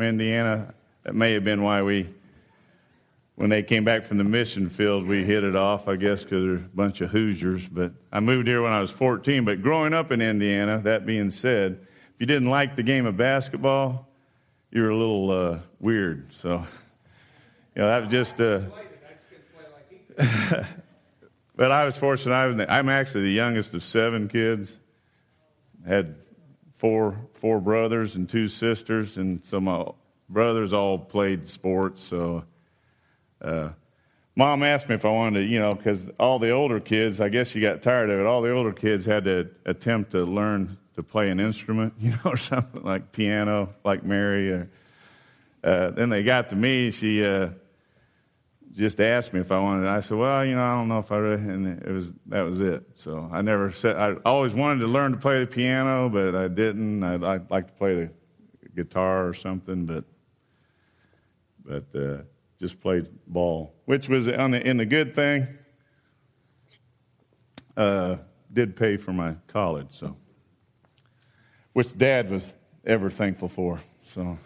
Indiana. That may have been why we, when they came back from the mission field, we hit it off, I guess, because they're a bunch of Hoosiers. But I moved here when I was 14. But growing up in Indiana, that being said, if you didn't like the game of basketball, you were a little uh, weird. So, you know, that was just. Uh, but I was fortunate. I was, I'm actually the youngest of seven kids. Had four four brothers and two sisters, and so my brothers all played sports. So, uh, mom asked me if I wanted to, you know, because all the older kids, I guess she got tired of it. All the older kids had to attempt to learn to play an instrument, you know, or something like piano, like Mary. Or, uh, then they got to me. She uh, just asked me if I wanted. It. I said, "Well, you know, I don't know if I." Really, and it was that was it. So I never said. I always wanted to learn to play the piano, but I didn't. I'd, I'd like to play the guitar or something, but but uh, just played ball, which was on the, in the good thing. Uh, did pay for my college, so which Dad was ever thankful for. So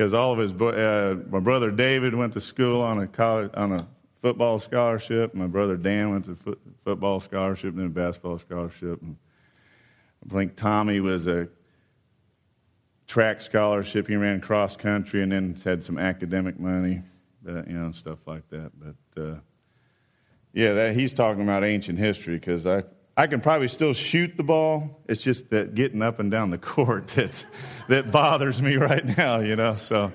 because all of his uh, my brother David went to school on a college on a football scholarship. My brother Dan went to foot, football scholarship and a basketball scholarship. And I think Tommy was a track scholarship. He ran cross country and then had some academic money, but, you know, stuff like that. But uh, yeah, that, he's talking about ancient history because I, I can probably still shoot the ball. It's just that getting up and down the court that, that bothers me right now, you know. So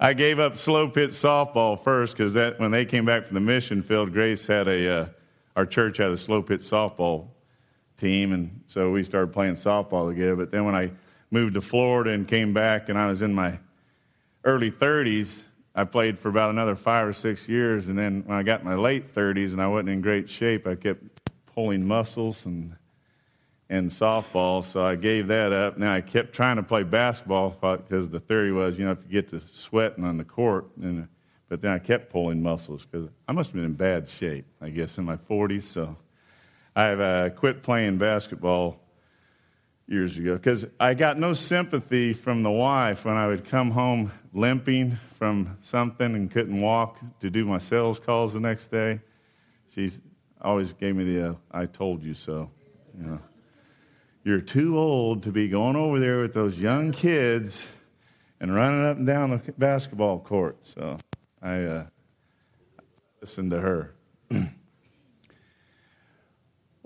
I gave up slow pitch softball first because that when they came back from the mission field, Grace had a, uh, our church had a slow pitch softball team, and so we started playing softball together. But then when I moved to Florida and came back, and I was in my early 30s. I played for about another five or six years, and then when I got in my late 30s and I wasn't in great shape, I kept pulling muscles and and softball, so I gave that up. Now I kept trying to play basketball because the theory was, you know, if you get to sweating on the court, and but then I kept pulling muscles because I must have been in bad shape, I guess, in my 40s. So I've uh, quit playing basketball years ago because I got no sympathy from the wife when I would come home limping from something and couldn't walk to do my sales calls the next day. She always gave me the uh, I told you so. You know, you're too old to be going over there with those young kids and running up and down the basketball court. So I uh, listened to her.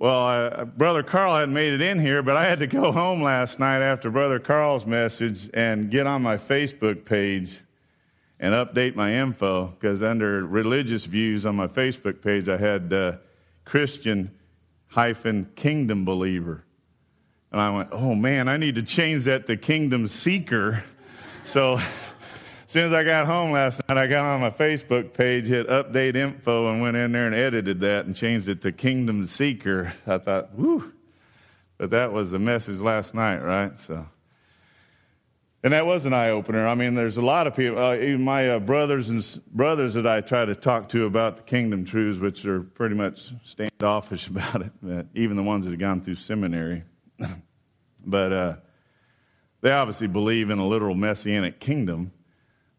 Well, uh, Brother Carl hadn't made it in here, but I had to go home last night after Brother Carl's message and get on my Facebook page and update my info because under religious views on my Facebook page, I had uh, Christian hyphen kingdom believer. And I went, oh man, I need to change that to kingdom seeker. So as soon as I got home last night, I got on my Facebook page, hit update info, and went in there and edited that and changed it to Kingdom Seeker. I thought, whew. But that was the message last night, right? So, and that was an eye opener. I mean, there's a lot of people, uh, even my uh, brothers and brothers that I try to talk to about the kingdom truths, which are pretty much standoffish about it. even the ones that have gone through seminary, but uh, they obviously believe in a literal messianic kingdom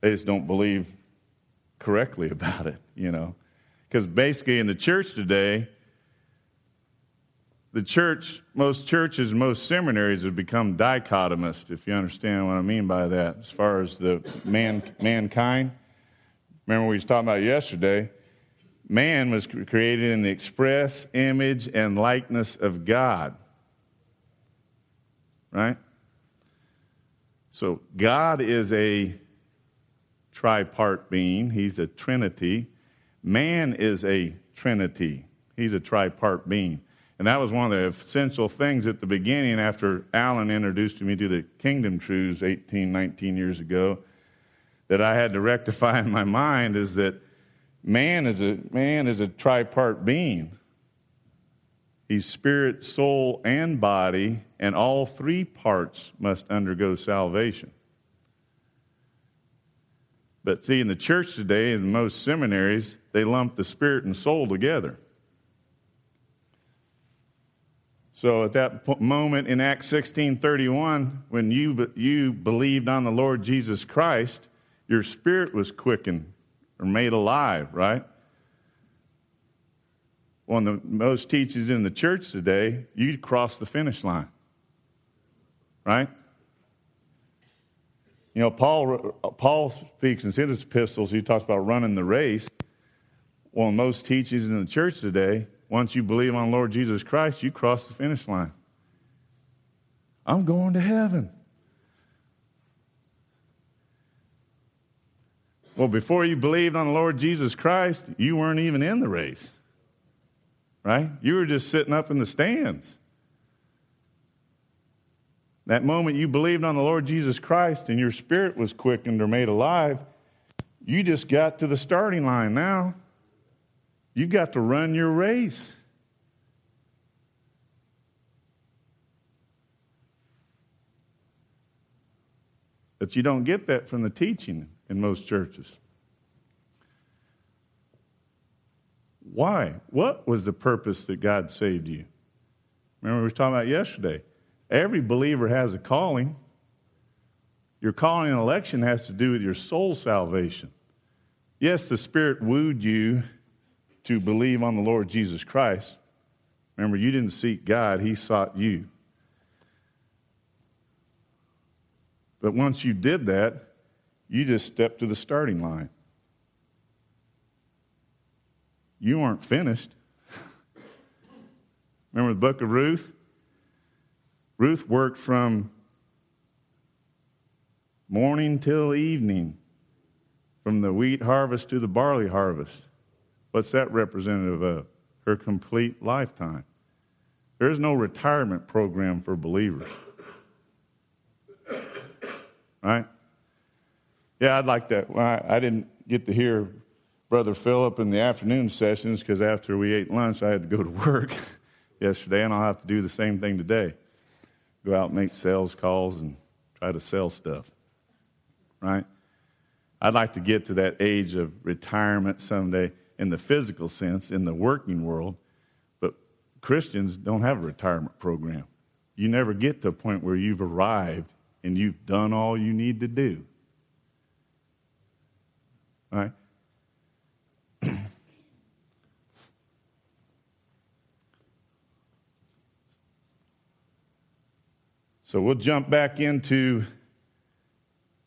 they just don't believe correctly about it, you know. Because basically, in the church today, the church, most churches, most seminaries have become dichotomist, if you understand what I mean by that, as far as the man, mankind. Remember, we was talking about yesterday. Man was created in the express image and likeness of God. Right? So, God is a tripart being, he's a trinity. Man is a trinity, he's a tripart being. And that was one of the essential things at the beginning after Alan introduced me to the kingdom truths 18, 19 years ago that I had to rectify in my mind is that man is a man is a tripart being. He's spirit, soul, and body, and all three parts must undergo salvation. But see, in the church today, in most seminaries, they lump the spirit and soul together. So at that moment in Acts 16:31 when you you believed on the Lord Jesus Christ, your spirit was quickened or made alive, right? One of the most teachers in the church today, you cross the finish line. Right? You know, Paul, Paul speaks in his epistles, he talks about running the race. One Well, most teachings in the church today, once you believe on Lord Jesus Christ, you cross the finish line. I'm going to heaven. Well, before you believed on the Lord Jesus Christ, you weren't even in the race right? You were just sitting up in the stands. That moment you believed on the Lord Jesus Christ and your spirit was quickened or made alive, you just got to the starting line now. You got to run your race. But you don't get that from the teaching in most churches. Why? What was the purpose that God saved you? Remember, we were talking about yesterday. Every believer has a calling. Your calling and election has to do with your soul salvation. Yes, the Spirit wooed you to believe on the Lord Jesus Christ. Remember, you didn't seek God, He sought you. But once you did that, you just stepped to the starting line. You aren't finished. Remember the book of Ruth? Ruth worked from morning till evening, from the wheat harvest to the barley harvest. What's that representative of? Her complete lifetime. There is no retirement program for believers. Right? Yeah, I'd like that. Well, I, I didn't get to hear Brother Philip in the afternoon sessions because after we ate lunch, I had to go to work yesterday, and I'll have to do the same thing today. Go out and make sales calls and try to sell stuff. Right? I'd like to get to that age of retirement someday in the physical sense, in the working world, but Christians don't have a retirement program. You never get to a point where you've arrived and you've done all you need to do. Right? so we'll jump back into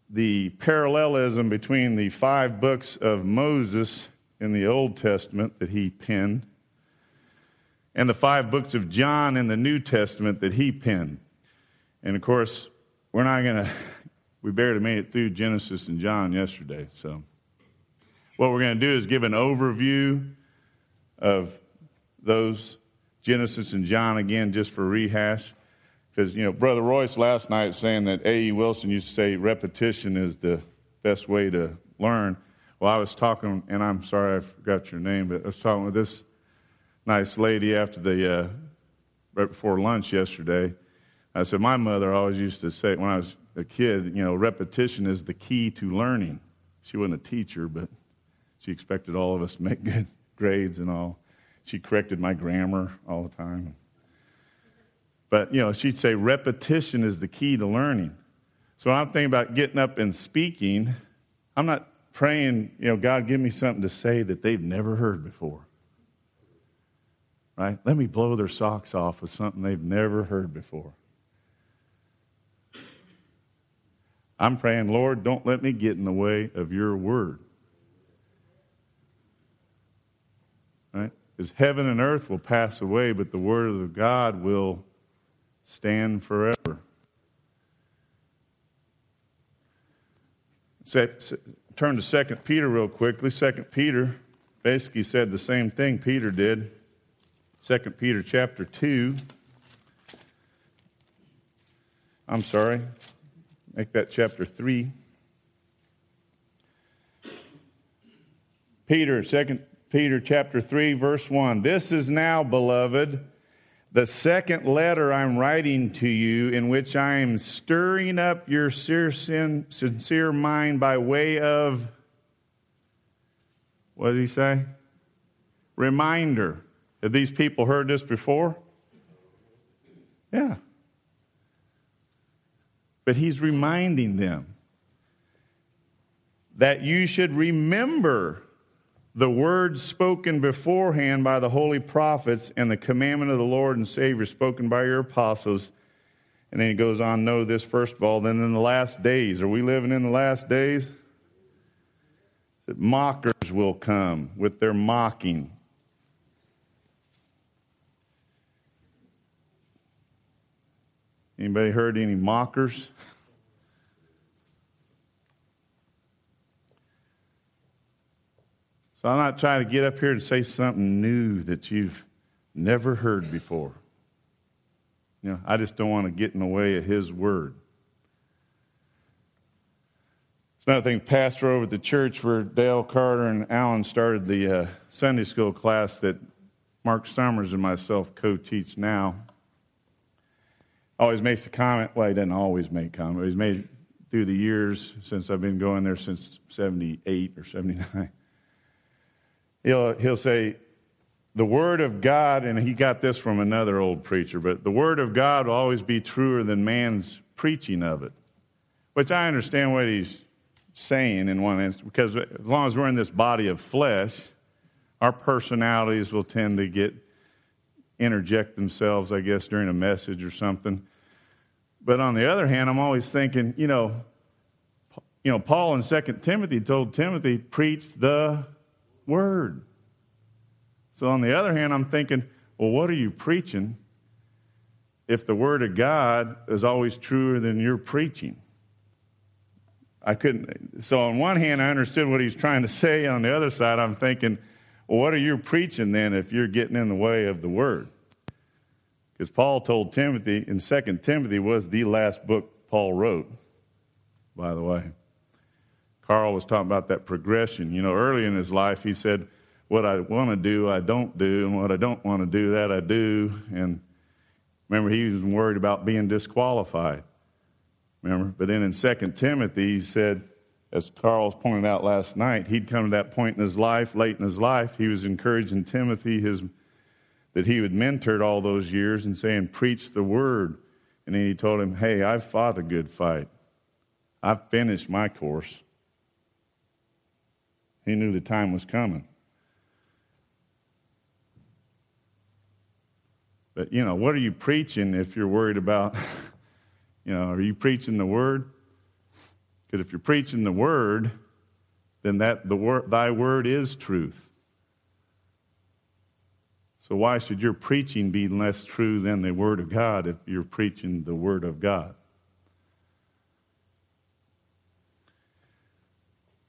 the parallelism between the five books of Moses in the Old Testament that he penned and the five books of John in the New Testament that he penned. And of course, we're not going to, we barely made it through Genesis and John yesterday, so. What we're going to do is give an overview of those Genesis and John again, just for rehash. Because, you know, Brother Royce last night saying that A.E. Wilson used to say repetition is the best way to learn. Well, I was talking, and I'm sorry I forgot your name, but I was talking with this nice lady after the, uh, right before lunch yesterday. I said, my mother always used to say when I was a kid, you know, repetition is the key to learning. She wasn't a teacher, but she expected all of us to make good grades and all. She corrected my grammar all the time. But, you know, she'd say repetition is the key to learning. So when I'm thinking about getting up and speaking, I'm not praying, you know, God, give me something to say that they've never heard before. Right? Let me blow their socks off with something they've never heard before. I'm praying, Lord, don't let me get in the way of your word. Right? Because heaven and earth will pass away, but the word of God will stand forever. Turn to 2 Peter real quickly. 2 Peter basically said the same thing Peter did. 2 Peter chapter 2. I'm sorry. Make that chapter 3. Peter, 2 Peter chapter 3 verse 1. This is now, beloved, the second letter I'm writing to you in which I am stirring up your sincere mind by way of what did he say? Reminder. Have these people heard this before? Yeah. But he's reminding them that you should remember the words spoken beforehand by the holy prophets and the commandment of the Lord and Savior spoken by your apostles. And then he goes on, know this first of all, then in the last days, are we living in the last days? That mockers will come with their mocking. Anybody heard any mockers? So I'm not trying to get up here and say something new that you've never heard before. You know, I just don't want to get in the way of his word. It's another thing, pastor over at the church where Dale Carter and Alan started the uh, Sunday school class that Mark Summers and myself co teach now. Always makes a comment. Well, he doesn't always make comment, but he's made through the years since I've been going there since 78 or 79 he'll, he'll say, the Word of God, and he got this from another old preacher, but the Word of God will always be truer than man's preaching of it. Which I understand what he's saying in one instance, because as long as we're in this body of flesh, our personalities will tend to get interject themselves, I guess, during a message or something. But on the other hand, I'm always thinking, you know, you know, Paul in 2 Timothy told Timothy, preach the word. So, on the other hand, I'm thinking, well, what are you preaching if the word of God is always truer than you're preaching? I couldn't. So, on one hand, I understood what he's trying to say. On the other side, I'm thinking, well, what are you preaching then if you're getting in the way of the word? Because Paul told Timothy, in 2 Timothy was the last book Paul wrote, by the way. Carl was talking about that progression. You know, early in his life, he said, What I want to do, I don't do, and what I don't want to do, that I do. And remember, he was worried about being disqualified. Remember? But then in 2 Timothy, he said, as Carl's pointed out last night, he'd come to that point in his life, late in his life, he was encouraging Timothy his, that he had mentored all those years and saying, Preach the word. And then he told him, Hey, I've fought a good fight. I've finished my course. He knew the time was coming. But, you know, what are you preaching if you're worried about, you know, are you preaching the word? Because if you're preaching the word, then that the word, thy word is truth. So why should your preaching be less true than the word of God if you're preaching the word of God?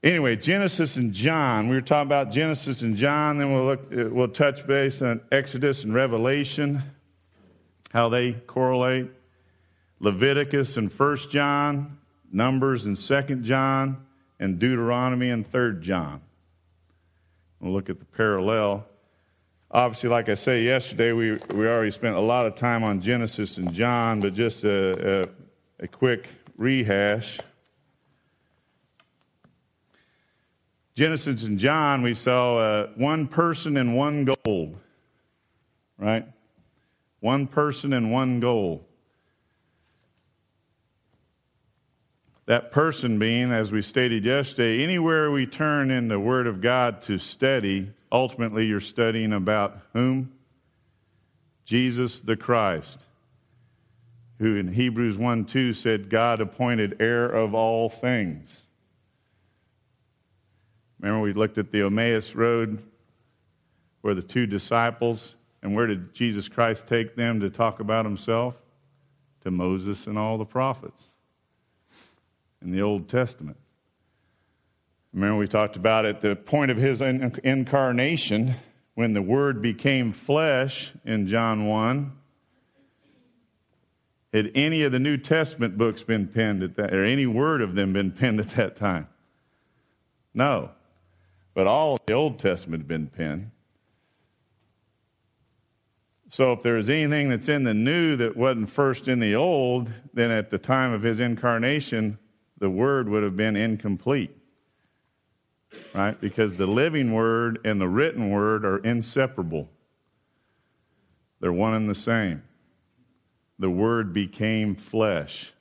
Anyway, Genesis and John. We were talking about Genesis and John, then we'll look uh, we'll touch base on Exodus and Revelation, how they correlate. Leviticus and First John, Numbers and Second John, and Deuteronomy and Third John. We'll look at the parallel. Obviously, like I say yesterday, we, we already spent a lot of time on Genesis and John, but just a, a, a quick rehash. Genesis and John, we saw uh, one person and one goal, right? One person and one goal. That person being, as we stated yesterday, anywhere we turn in the Word of God to study, ultimately you're studying about whom? Jesus the Christ, who in Hebrews 1 2 said, God appointed heir of all things. Remember, we looked at the Emmaus Road where the two disciples, and where did Jesus Christ take them to talk about himself? To Moses and all the prophets in the Old Testament. Remember, we talked about at the point of his incarnation, when the Word became flesh in John 1. Had any of the New Testament books been penned at that, or any word of them been penned at that time? No but all the Old Testament had been penned. So if there's anything that's in the new that wasn't first in the old, then at the time of his incarnation, the word would have been incomplete. Right? Because the living word and the written word are inseparable. They're one and the same. the Word became flesh.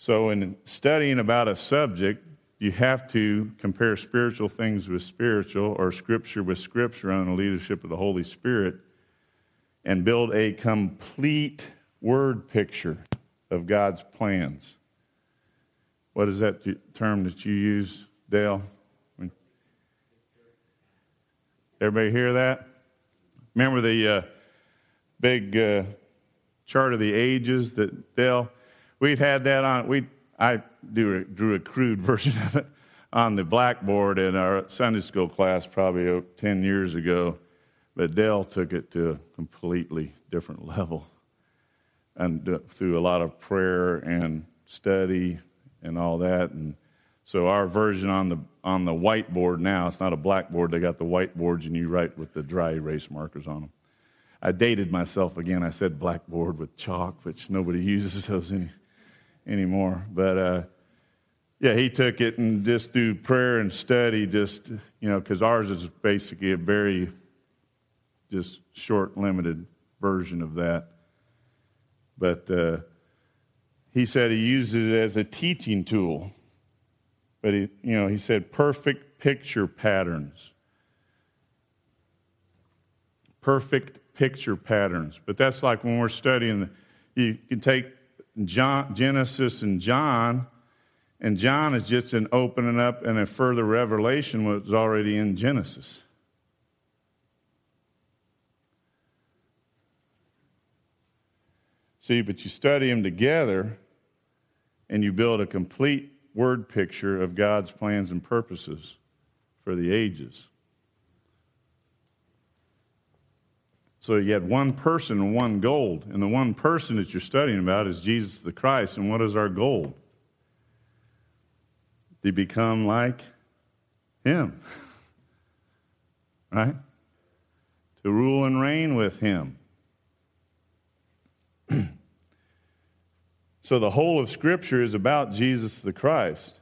So, in studying about a subject, you have to compare spiritual things with spiritual or scripture with scripture under the leadership of the Holy Spirit and build a complete word picture of God's plans. What is that term that you use, Dale? Everybody hear that? Remember the uh, big uh, chart of the ages that Dale? We've had that on. We I a, drew a crude version of it on the blackboard in our Sunday school class probably 10 years ago, but Dale took it to a completely different level and uh, through a lot of prayer and study and all that. And so our version on the on the whiteboard now, it's not a blackboard. They got the whiteboards, and you write with the dry erase markers on them. I dated myself again. I said blackboard with chalk, which nobody uses those any, anymore. But uh, yeah, he took it and just through prayer and study, just you know, because ours is basically a very just short, limited version of that. But uh, he said he used it as a teaching tool. But he, you know, he said perfect picture patterns. Perfect picture patterns. But that's like when we're studying, you can take John, Genesis and John, and John is just an opening up and a further revelation was already in Genesis. See, but you study them together and you build a complete word picture of God's plans and purposes for the ages. So you had one person and one goal. And the one person that you're studying about is Jesus the Christ. And what is our goal? To become like Him. right? To rule and reign with Him. So the whole of Scripture is about Jesus the Christ.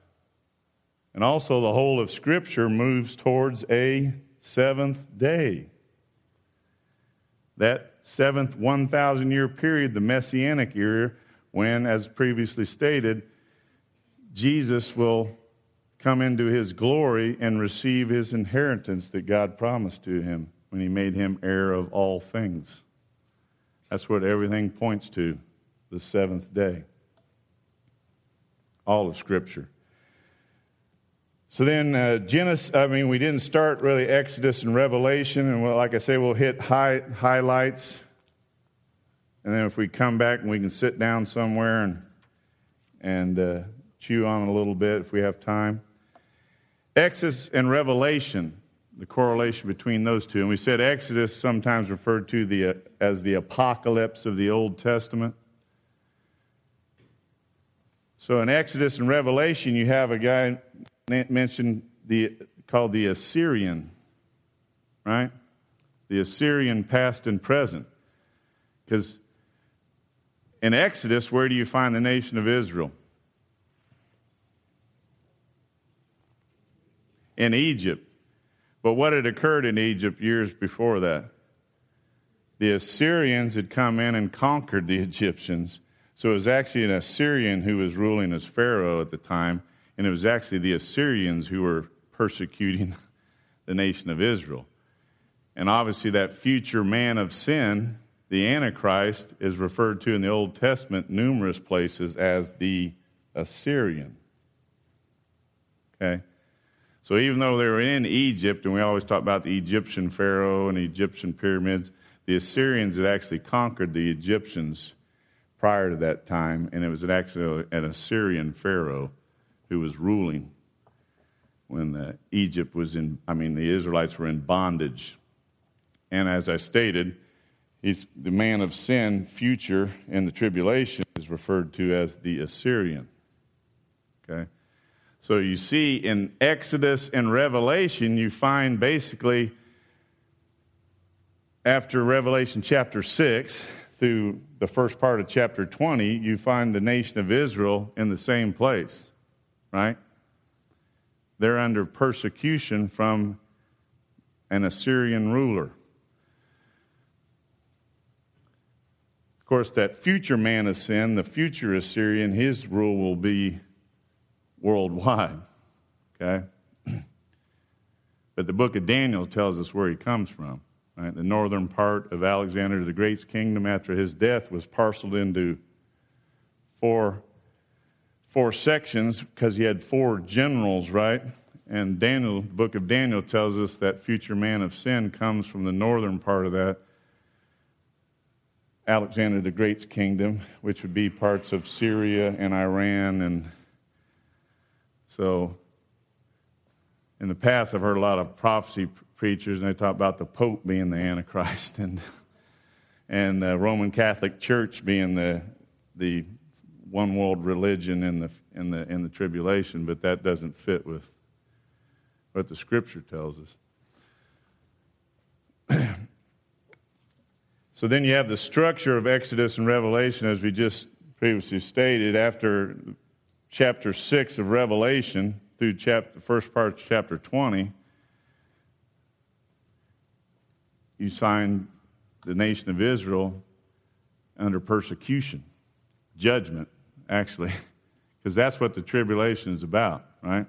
And also, the whole of Scripture moves towards a seventh day. That seventh 1,000 year period, the Messianic era, when, as previously stated, Jesus will come into his glory and receive his inheritance that God promised to him when he made him heir of all things. That's what everything points to the seventh day all of Scripture. So then, uh, Genesis, I mean, we didn't start really Exodus and Revelation, and well, like I say, we'll hit high, highlights. And then if we come back and we can sit down somewhere and, and uh, chew on a little bit if we have time. Exodus and Revelation, the correlation between those two. And we said Exodus sometimes referred to the, uh, as the apocalypse of the Old Testament. So in Exodus and Revelation, you have a guy mentioned the, called the Assyrian, right? The Assyrian past and present. Because in Exodus, where do you find the nation of Israel? In Egypt. But what had occurred in Egypt years before that? The Assyrians had come in and conquered the Egyptians so it was actually an Assyrian who was ruling as Pharaoh at the time, and it was actually the Assyrians who were persecuting the nation of Israel. And obviously, that future man of sin, the Antichrist, is referred to in the Old Testament numerous places as the Assyrian. Okay? So even though they were in Egypt, and we always talk about the Egyptian Pharaoh and Egyptian pyramids, the Assyrians had actually conquered the Egyptians prior to that time, and it was actually an Assyrian Pharaoh who was ruling when uh, Egypt was in, I mean, the Israelites were in bondage. And as I stated, he's the man of sin, future in the tribulation, is referred to as the Assyrian. Okay? So you see in Exodus and Revelation, you find basically after Revelation chapter 6, through the first part of chapter 20, you find the nation of Israel in the same place, right? They're under persecution from an Assyrian ruler. Of course, that future man of sin, the future Assyrian, his rule will be worldwide. Okay? but the book of Daniel tells us where he comes from. Right? The northern part of Alexander the Great's kingdom after his death was parceled into four four sections because he had four generals, right? And Daniel, the book of Daniel tells us that future man of sin comes from the northern part of that. Alexander the Great's kingdom, which would be parts of Syria and Iran. And so in the past, I've heard a lot of prophecy preachers, and they talk about the Pope being the Antichrist and, and the Roman Catholic Church being the, the one world religion in the, in, the, in the tribulation, but that doesn't fit with what the scripture tells us. so then you have the structure of Exodus and Revelation, as we just previously stated. After chapter 6 of Revelation through chapter, the first part of chapter 20, you find the nation of Israel under persecution, judgment, actually, because that's what the tribulation is about, right?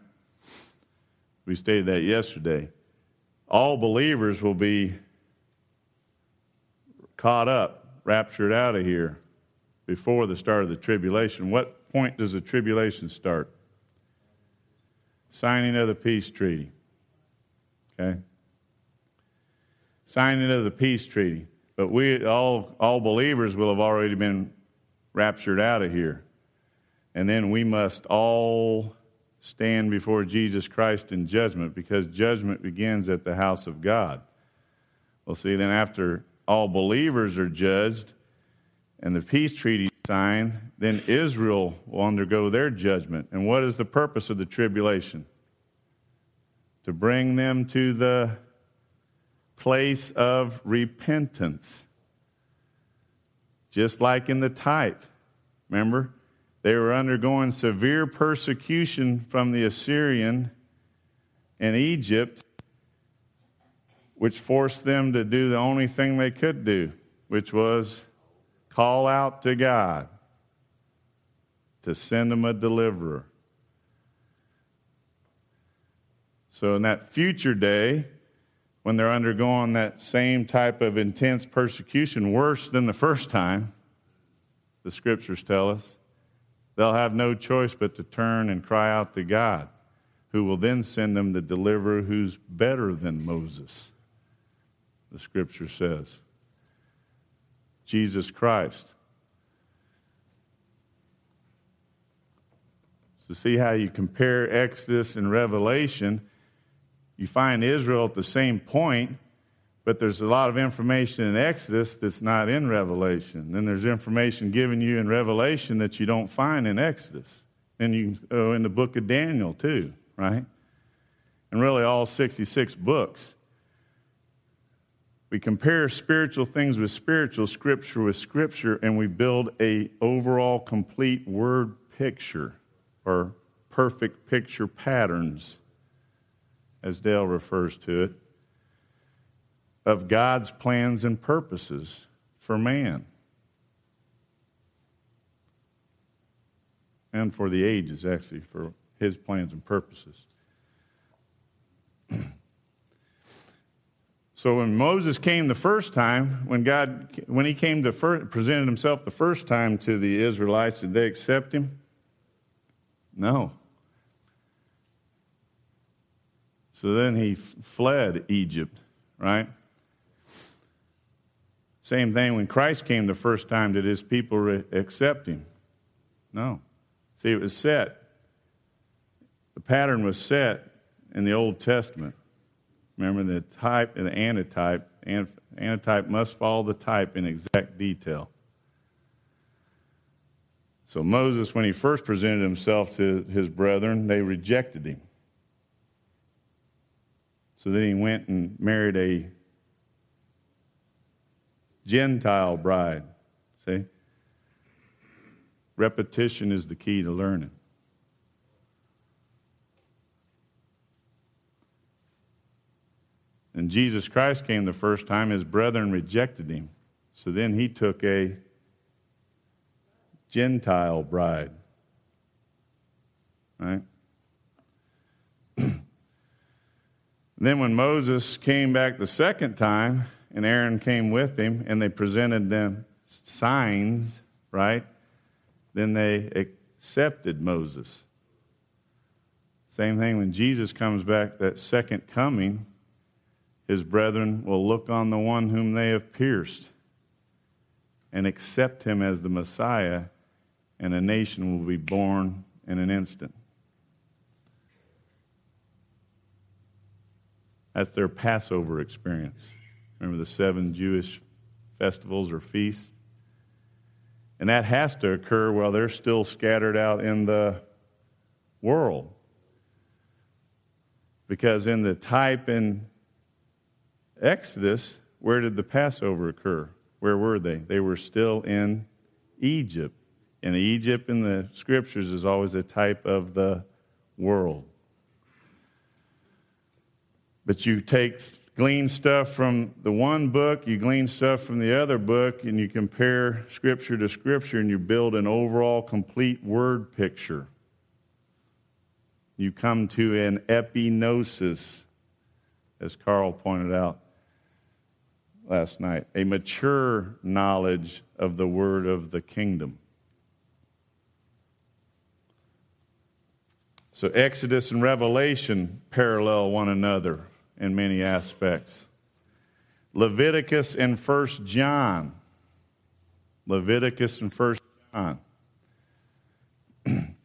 We stated that yesterday. All believers will be caught up, raptured out of here before the start of the tribulation. What point does the tribulation start? Signing of the peace treaty. Okay? Signing of the peace treaty. But we, all, all believers, will have already been raptured out of here. And then we must all stand before Jesus Christ in judgment because judgment begins at the house of God. Well, see, then after all believers are judged and the peace treaty signed, then Israel will undergo their judgment. And what is the purpose of the tribulation? To bring them to the place of repentance. Just like in the type. Remember? They were undergoing severe persecution from the Assyrian in Egypt, which forced them to do the only thing they could do, which was call out to God to send them a deliverer. So, in that future day, when they're undergoing that same type of intense persecution, worse than the first time, the scriptures tell us, They'll have no choice but to turn and cry out to God, who will then send them the deliverer who's better than Moses, the scripture says. Jesus Christ. So, see how you compare Exodus and Revelation. You find Israel at the same point but there's a lot of information in Exodus that's not in Revelation. Then there's information given you in Revelation that you don't find in Exodus. And you oh, in the book of Daniel too, right? And really all 66 books. We compare spiritual things with spiritual, scripture with scripture, and we build a overall complete word picture or perfect picture patterns, as Dale refers to it of God's plans and purposes for man and for the ages, actually, for his plans and purposes. so when Moses came the first time, when God, when he came to first, presented himself the first time to the Israelites, did they accept him? No. So then he fled Egypt, right? Same thing when Christ came the first time, did his people re- accept him? No. See, it was set. The pattern was set in the Old Testament. Remember the type and the antitype. Antitype must follow the type in exact detail. So Moses, when he first presented himself to his brethren, they rejected him. So then he went and married a Gentile bride. See? Repetition is the key to learning. And Jesus Christ came the first time, his brethren rejected him. So then he took a Gentile bride. Right? then, when Moses came back the second time, and Aaron came with him, and they presented them signs, right? Then they accepted Moses. Same thing when Jesus comes back, that second coming, his brethren will look on the one whom they have pierced and accept him as the Messiah, and a nation will be born in an instant. That's their Passover experience. Remember the seven Jewish festivals or feasts? And that has to occur while they're still scattered out in the world. Because in the type in Exodus, where did the Passover occur? Where were they? They were still in Egypt. And Egypt in the scriptures is always a type of the world. But you take glean stuff from the one book, you glean stuff from the other book, and you compare scripture to scripture, and you build an overall complete word picture. You come to an epignosis, as Carl pointed out last night, a mature knowledge of the word of the kingdom. So, Exodus and Revelation parallel one another in many aspects. Leviticus and First John. Leviticus and First John. in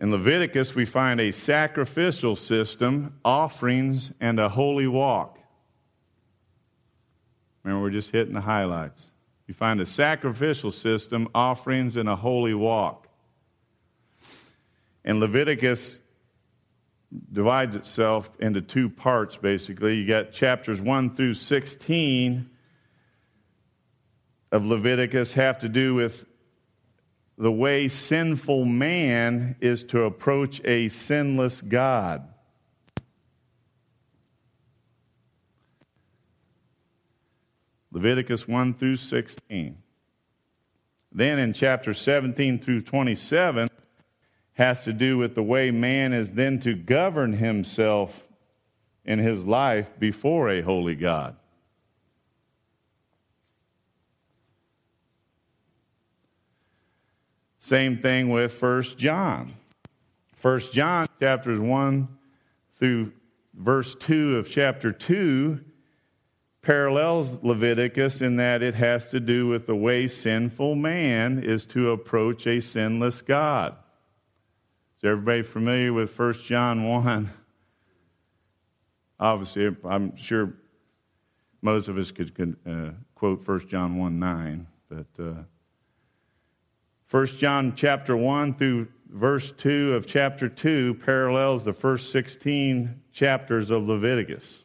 Leviticus, we find a sacrificial system, offerings, and a holy walk. Remember, we're just hitting the highlights. You find a sacrificial system, offerings, and a holy walk. In Leviticus, divides itself into two parts, basically. You got chapters 1 through 16 of Leviticus have to do with the way sinful man is to approach a sinless God. Leviticus 1 through 16. Then in chapter 17 through 27, has to do with the way man is then to govern himself in his life before a holy God. Same thing with First John. First John chapters 1 through verse 2 of chapter 2 parallels Leviticus in that it has to do with the way sinful man is to approach a sinless God. Is everybody familiar with 1 John 1? Obviously, I'm sure most of us could, uh, quote 1 John 1 9, but uh, 1 John chapter 1 through verse 2 of chapter 2 parallels the first 16 chapters of Leviticus.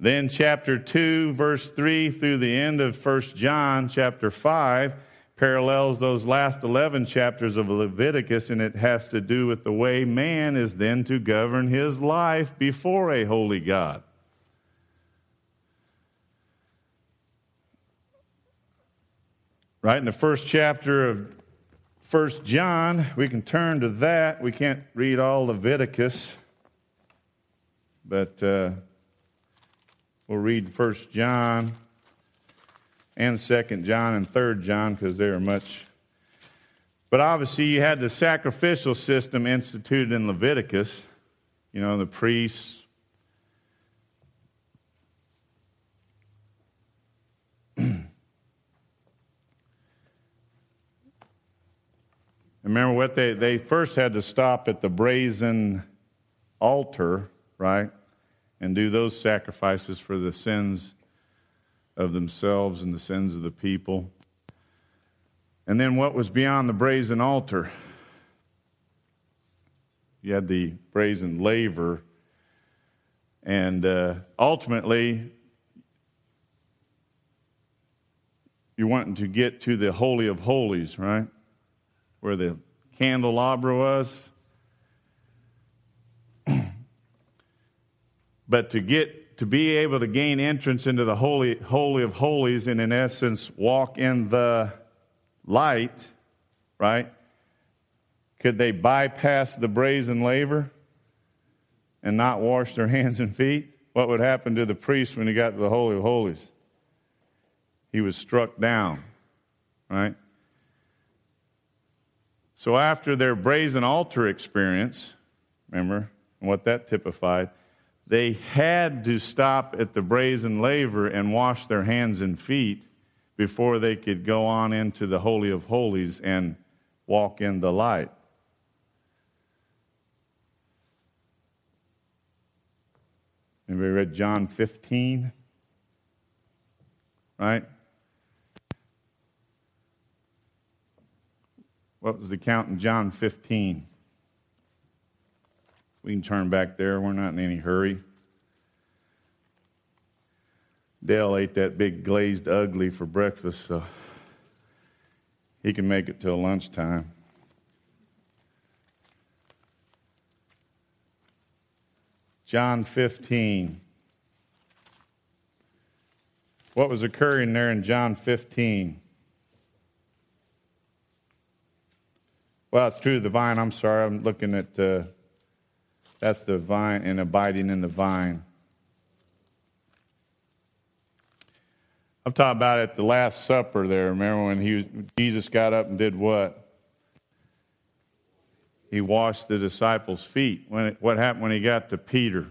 Then chapter 2, verse 3 through the end of 1 John chapter 5 parallels those last 11 chapters of Leviticus, and it has to do with the way man is then to govern his life before a holy God. Right in the first chapter of First John, we can turn to that. We can't read all Leviticus, but uh, we'll read First John and Second John and Third John because they are much. But obviously, you had the sacrificial system instituted in Leviticus. You know, the priests. Remember what they, they first had to stop at the brazen altar, right? And do those sacrifices for the sins of themselves and the sins of the people. And then what was beyond the brazen altar? You had the brazen laver. And uh, ultimately, you're wanting to get to the Holy of Holies, right? Where the candelabra was. but to get to be able to gain entrance into the holy, holy of holies and in essence walk in the light, right? Could they bypass the brazen laver and not wash their hands and feet? What would happen to the priest when he got to the Holy of Holies? He was struck down, right? So after their brazen altar experience, remember what that typified, they had to stop at the brazen laver and wash their hands and feet before they could go on into the Holy of Holies and walk in the light. Anybody read John 15? Right? What was the count in John 15? We can turn back there. We're not in any hurry. Dale ate that big glazed ugly for breakfast, so he can make it till lunchtime. John 15. What was occurring there in John 15? Well, it's true, the vine. I'm sorry, I'm looking at, uh, that's the vine and abiding in the vine. I'm talking about at the Last Supper there. Remember when he, Jesus got up and did what? He washed the disciples' feet. When it, what happened when he got to Peter?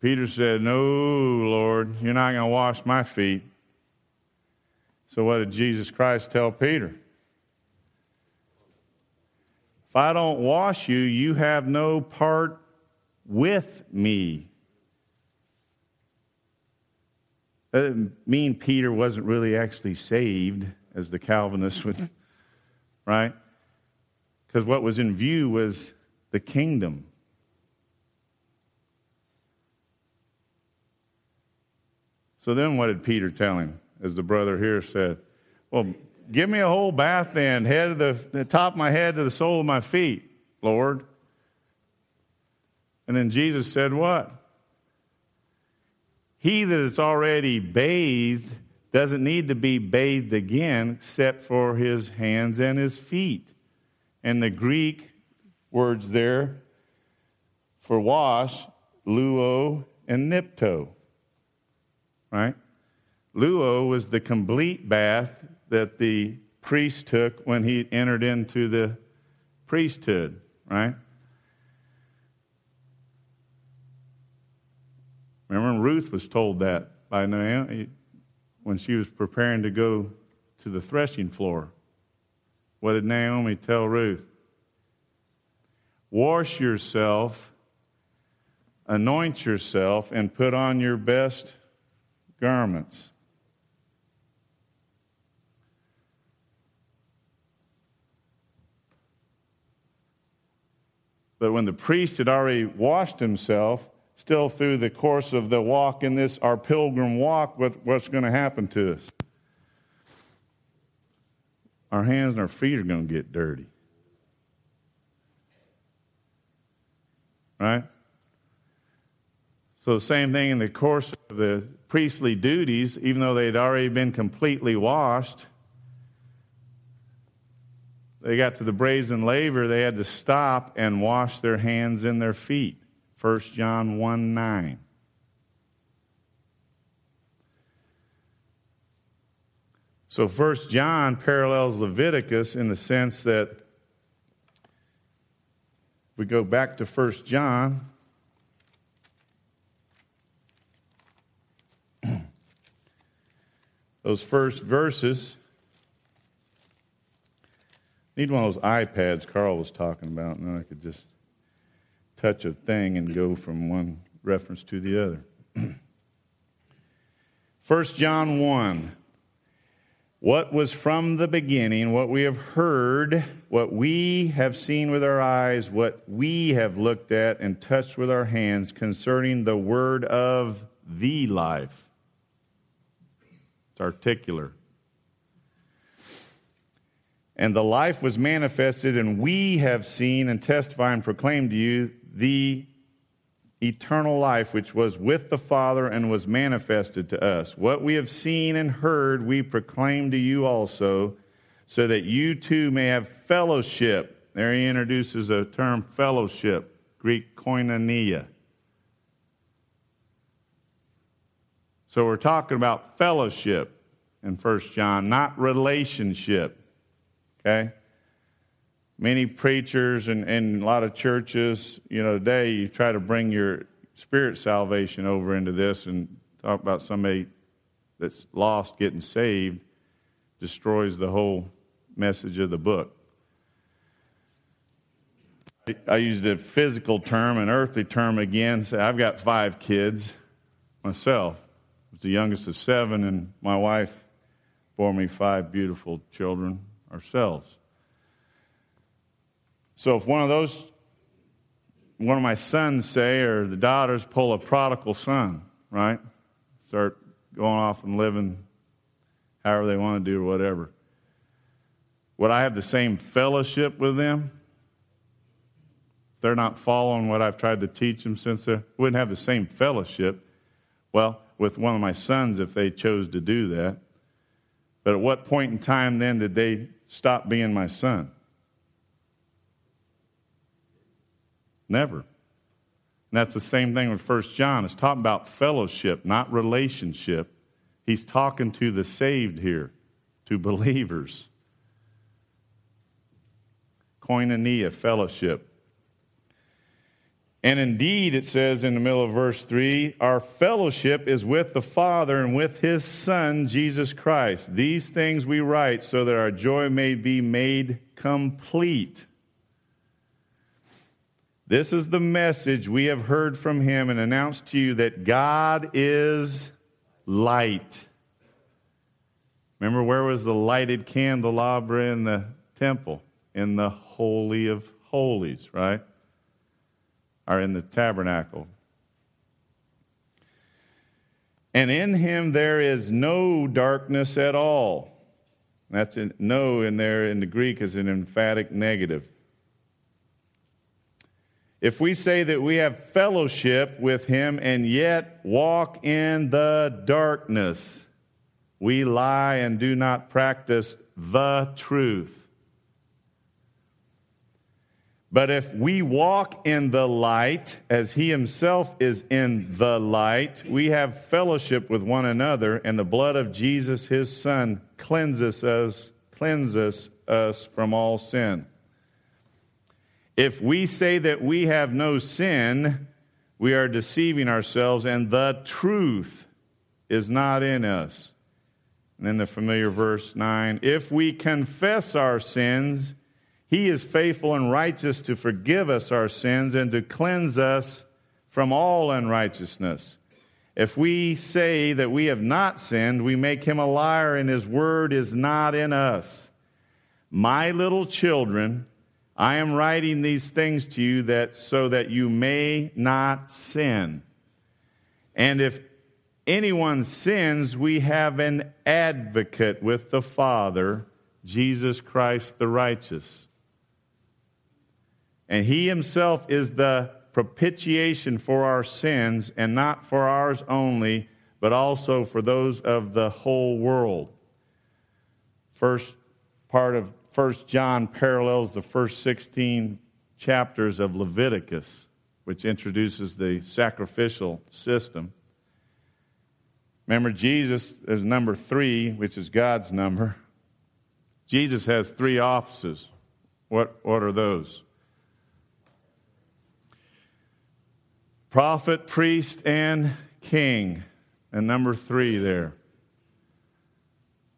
Peter said, No, Lord, you're not going to wash my feet. So, what did Jesus Christ tell Peter? If I don't wash you, you have no part with me. That didn't mean Peter wasn't really actually saved, as the Calvinists would, right? Because what was in view was the kingdom. So then what did Peter tell him? As the brother here said, Well, give me a whole bath then, head of the, the top of my head to the sole of my feet, Lord. And then Jesus said, What? He that is already bathed doesn't need to be bathed again except for his hands and his feet. And the Greek words there for wash, luo and nipto. Right? Luo was the complete bath that the priest took when he entered into the priesthood, right? Remember, Ruth was told that by Naomi when she was preparing to go to the threshing floor. What did Naomi tell Ruth? Wash yourself, anoint yourself, and put on your best garments. But when the priest had already washed himself, still through the course of the walk in this, our pilgrim walk, what, what's going to happen to us? Our hands and our feet are going to get dirty. Right? So, the same thing in the course of the priestly duties, even though they had already been completely washed, they got to the brazen laver, they had to stop and wash their hands and their feet. 1 John 1 9. So 1 John parallels Leviticus in the sense that we go back to 1 John. Those first verses. Need one of those iPads Carl was talking about, and then I could just touch a thing and go from one reference to the other. 1 John 1. What was from the beginning, what we have heard, what we have seen with our eyes, what we have looked at and touched with our hands concerning the word of the life. It's articular. And the life was manifested, and we have seen and testify and proclaim to you the eternal life which was with the Father and was manifested to us. What we have seen and heard, we proclaim to you also, so that you too may have fellowship. There he introduces a term fellowship, Greek koinonia. So we're talking about fellowship in 1 John, not relationship. Okay? many preachers and, and a lot of churches, you know, today you try to bring your spirit salvation over into this and talk about somebody that's lost getting saved destroys the whole message of the book. I used a physical term, an earthly term again. Say, I've got five kids myself. I was the youngest of seven, and my wife bore me five beautiful children ourselves. So if one of those, one of my sons, say, or the daughters pull a prodigal son, right? Start going off and living however they want to do or whatever. Would I have the same fellowship with them? If they're not following what I've tried to teach them since they wouldn't have the same fellowship. Well, with one of my sons if they chose to do that. But at what point in time then did they stop being my son? Never. And that's the same thing with First John. It's talking about fellowship, not relationship. He's talking to the saved here, to believers. Koinonia, fellowship. And indeed, it says in the middle of verse 3 our fellowship is with the Father and with his Son, Jesus Christ. These things we write so that our joy may be made complete. This is the message we have heard from him and announced to you that God is light. Remember, where was the lighted candelabra in the temple? In the Holy of Holies, right? Or in the tabernacle. And in him there is no darkness at all. That's in, no in there in the Greek is an emphatic negative. If we say that we have fellowship with him and yet walk in the darkness, we lie and do not practice the truth. But if we walk in the light, as he himself is in the light, we have fellowship with one another, and the blood of Jesus, his son, cleanses us, cleanses us from all sin. If we say that we have no sin, we are deceiving ourselves, and the truth is not in us. And then the familiar verse 9 If we confess our sins, he is faithful and righteous to forgive us our sins and to cleanse us from all unrighteousness. If we say that we have not sinned, we make him a liar, and his word is not in us. My little children, I am writing these things to you that so that you may not sin. And if anyone sins, we have an advocate with the Father, Jesus Christ the righteous. And he himself is the propitiation for our sins, and not for ours only, but also for those of the whole world. First part of First John parallels the first 16 chapters of Leviticus, which introduces the sacrificial system. Remember, Jesus is number three, which is God's number. Jesus has three offices. What, what are those? Prophet, priest, and king. And number three there.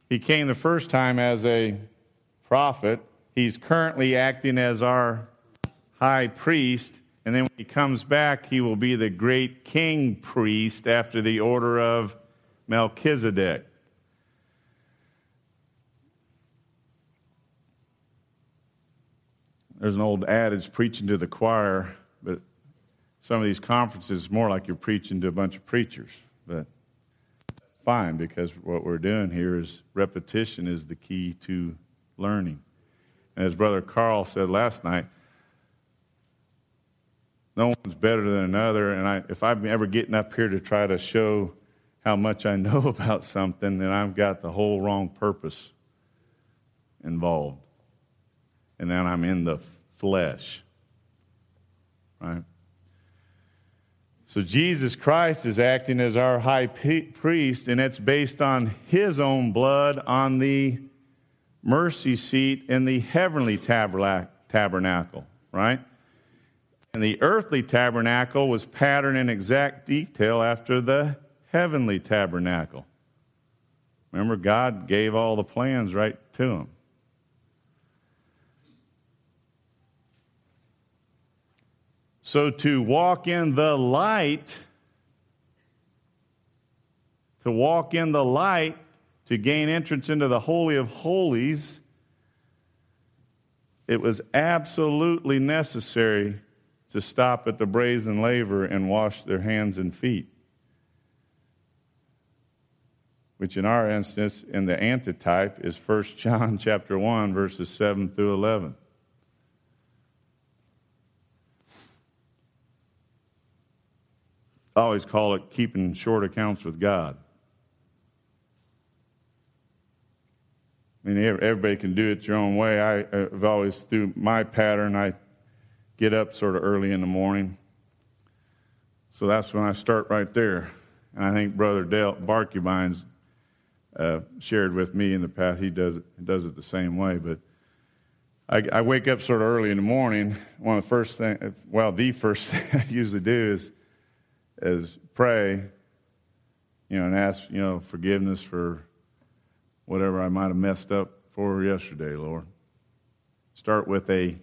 He came the first time as a prophet. He's currently acting as our high priest. And then when he comes back, he will be the great king priest after the order of Melchizedek. There's an old adage preaching to the choir, but some of these conferences more like you're preaching to a bunch of preachers. But fine, because what we're doing here is repetition is the key to learning. And as Brother Carl said last night, no one's better than another. And I, if I'm ever getting up here to try to show how much I know about something, then I've got the whole wrong purpose involved. And then I'm in the flesh. Right? So Jesus Christ is acting as our high priest, and it's based on his own blood on the mercy seat in the heavenly tabernacle, right? And the earthly tabernacle was patterned in exact detail after the heavenly tabernacle. Remember, God gave all the plans right to him. So to walk in the light, to walk in the light, to gain entrance into the Holy of Holies, it was absolutely necessary to stop at the brazen laver and wash their hands and feet. Which in our instance, in the antitype, is 1 John chapter 1, verses 7 through 11. I always call it keeping short accounts with God. I mean, everybody can do it your own way. I, have always, through my pattern, I get up sort of early in the morning. So that's when I start right there. And I think Brother Dale Barcubines uh, shared with me in the past, he does it, does it the same way. But I, I wake up sort of early in the morning. One of the first things, well, the first thing I usually do is is pray, you know, and ask, you know, forgiveness for whatever I might have messed up for yesterday, Lord. Start with a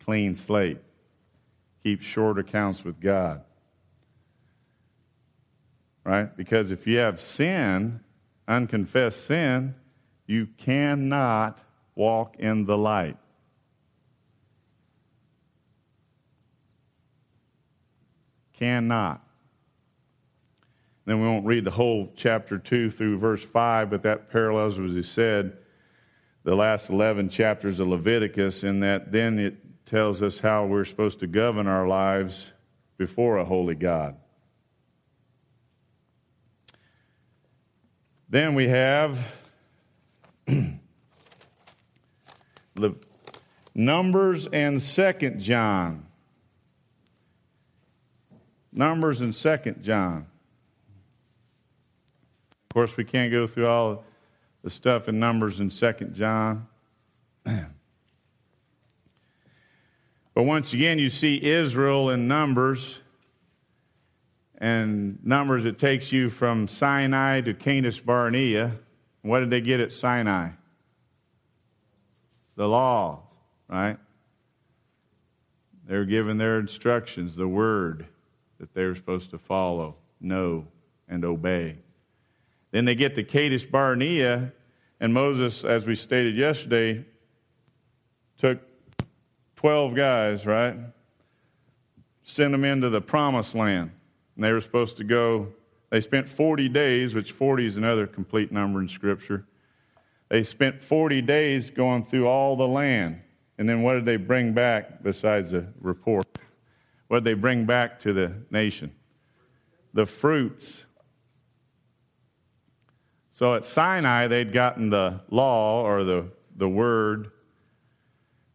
clean slate. Keep short accounts with God. Right? Because if you have sin, unconfessed sin, you cannot walk in the light. Cannot. Then we won't read the whole chapter 2 through verse 5, but that parallels, as he said, the last 11 chapters of Leviticus, in that then it tells us how we're supposed to govern our lives before a holy God. Then we have the Numbers and Second John. Numbers and Second John. Of course, we can't go through all the stuff in Numbers and Second John. but once again, you see Israel in Numbers. And Numbers, it takes you from Sinai to Kadesh Barnea. What did they get at Sinai? The law, right? They were given their instructions, the word that they were supposed to follow, know, and obey. Then they get to Kadesh Barnea, and Moses, as we stated yesterday, took 12 guys, right? Sent them into the promised land. And they were supposed to go, they spent 40 days, which 40 is another complete number in Scripture. They spent 40 days going through all the land. And then what did they bring back besides the report? What they bring back to the nation? The fruits. So at Sinai, they'd gotten the law or the, the word.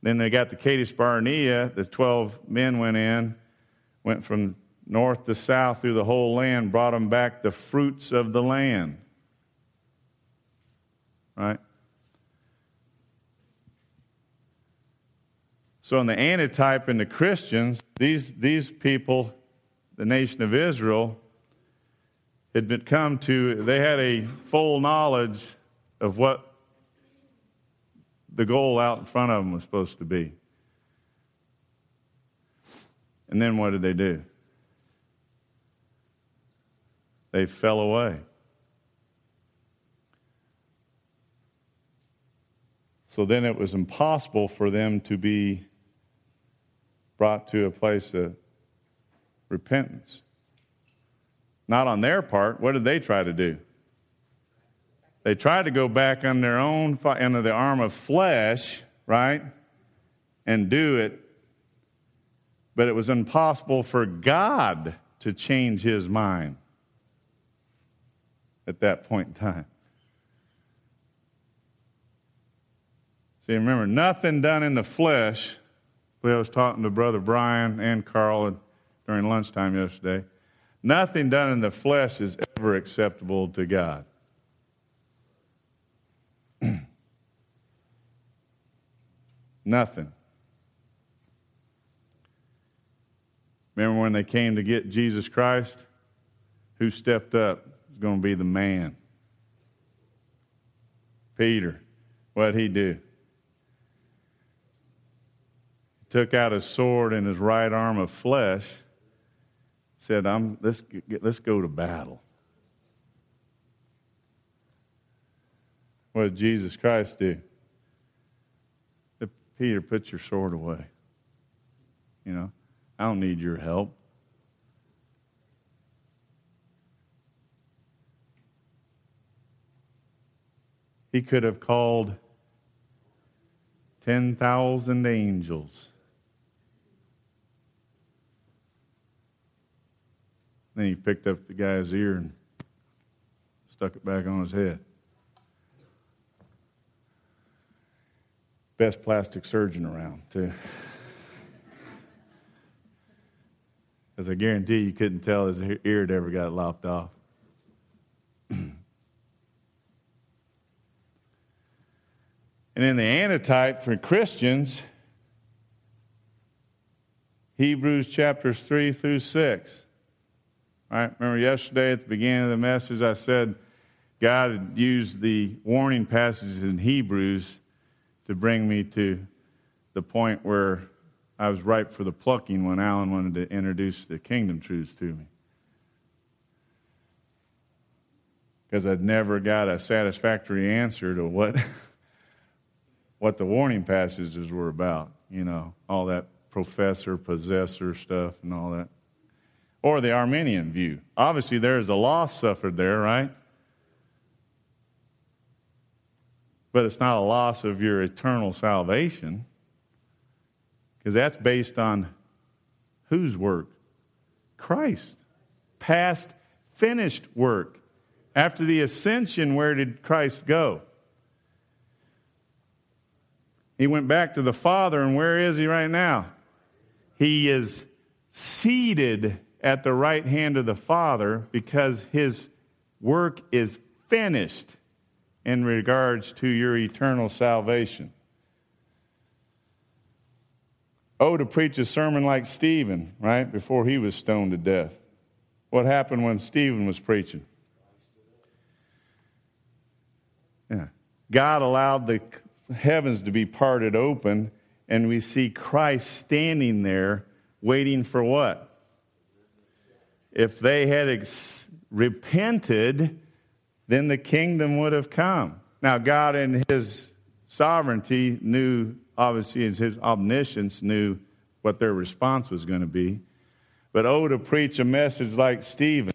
Then they got the Kadesh Barnea. The 12 men went in, went from north to south through the whole land, brought them back the fruits of the land. Right? So, in the antitype in the Christians, these, these people, the nation of Israel, had been come to, they had a full knowledge of what the goal out in front of them was supposed to be. And then what did they do? They fell away. So then it was impossible for them to be brought to a place of repentance. Not on their part. What did they try to do? They tried to go back on their own, under the arm of flesh, right? And do it. but it was impossible for God to change his mind at that point in time. See, remember, nothing done in the flesh. I was talking to Brother Brian and Carl during lunchtime yesterday. Nothing done in the flesh is ever acceptable to God. Nothing. Remember when they came to get Jesus Christ? Who stepped up is going to be the man. Peter. What'd he do? He took out his sword and his right arm of flesh, said, I'm, let's, let's go to battle. What did Jesus Christ do? Peter, put your sword away. You know, I don't need your help. He could have called 10,000 angels. Then he picked up the guy's ear and stuck it back on his head. Best plastic surgeon around, too. Because I guarantee you couldn't tell his ear had ever got lopped off. And in the antitype for Christians, Hebrews chapters 3 through 6. Right, remember yesterday at the beginning of the message, I said God had used the warning passages in Hebrews to bring me to the point where I was ripe for the plucking when Alan wanted to introduce the kingdom truths to me. Because I'd never got a satisfactory answer to what what the warning passages were about, you know, all that professor, possessor stuff and all that. Or the Arminian view. Obviously, there is a loss suffered there, right? But it's not a loss of your eternal salvation, because that's based on whose work? Christ. Past, finished work. After the ascension, where did Christ go? He went back to the Father, and where is he right now? He is seated at the right hand of the Father because his work is finished in regards to your eternal salvation. Oh, to preach a sermon like Stephen, right, before he was stoned to death. What happened when Stephen was preaching? Yeah. God allowed the heavens to be parted open, and we see Christ standing there waiting for what? If they had ex- repented, then the kingdom would have come. Now, God, in His sovereignty, knew, obviously, in His omniscience, knew what their response was going to be. But oh, to preach a message like Stephen,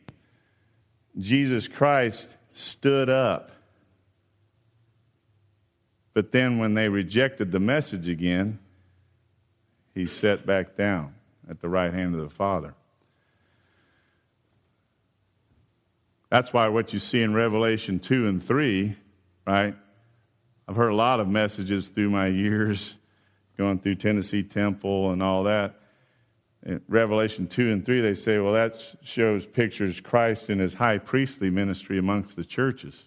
Jesus Christ stood up but then when they rejected the message again, he sat back down at the right hand of the Father. That's why what you see in Revelation 2 and 3, right? I've heard a lot of messages through my years going through Tennessee Temple and all that. In Revelation 2 and 3, they say, well, that shows pictures Christ in his high priestly ministry amongst the churches.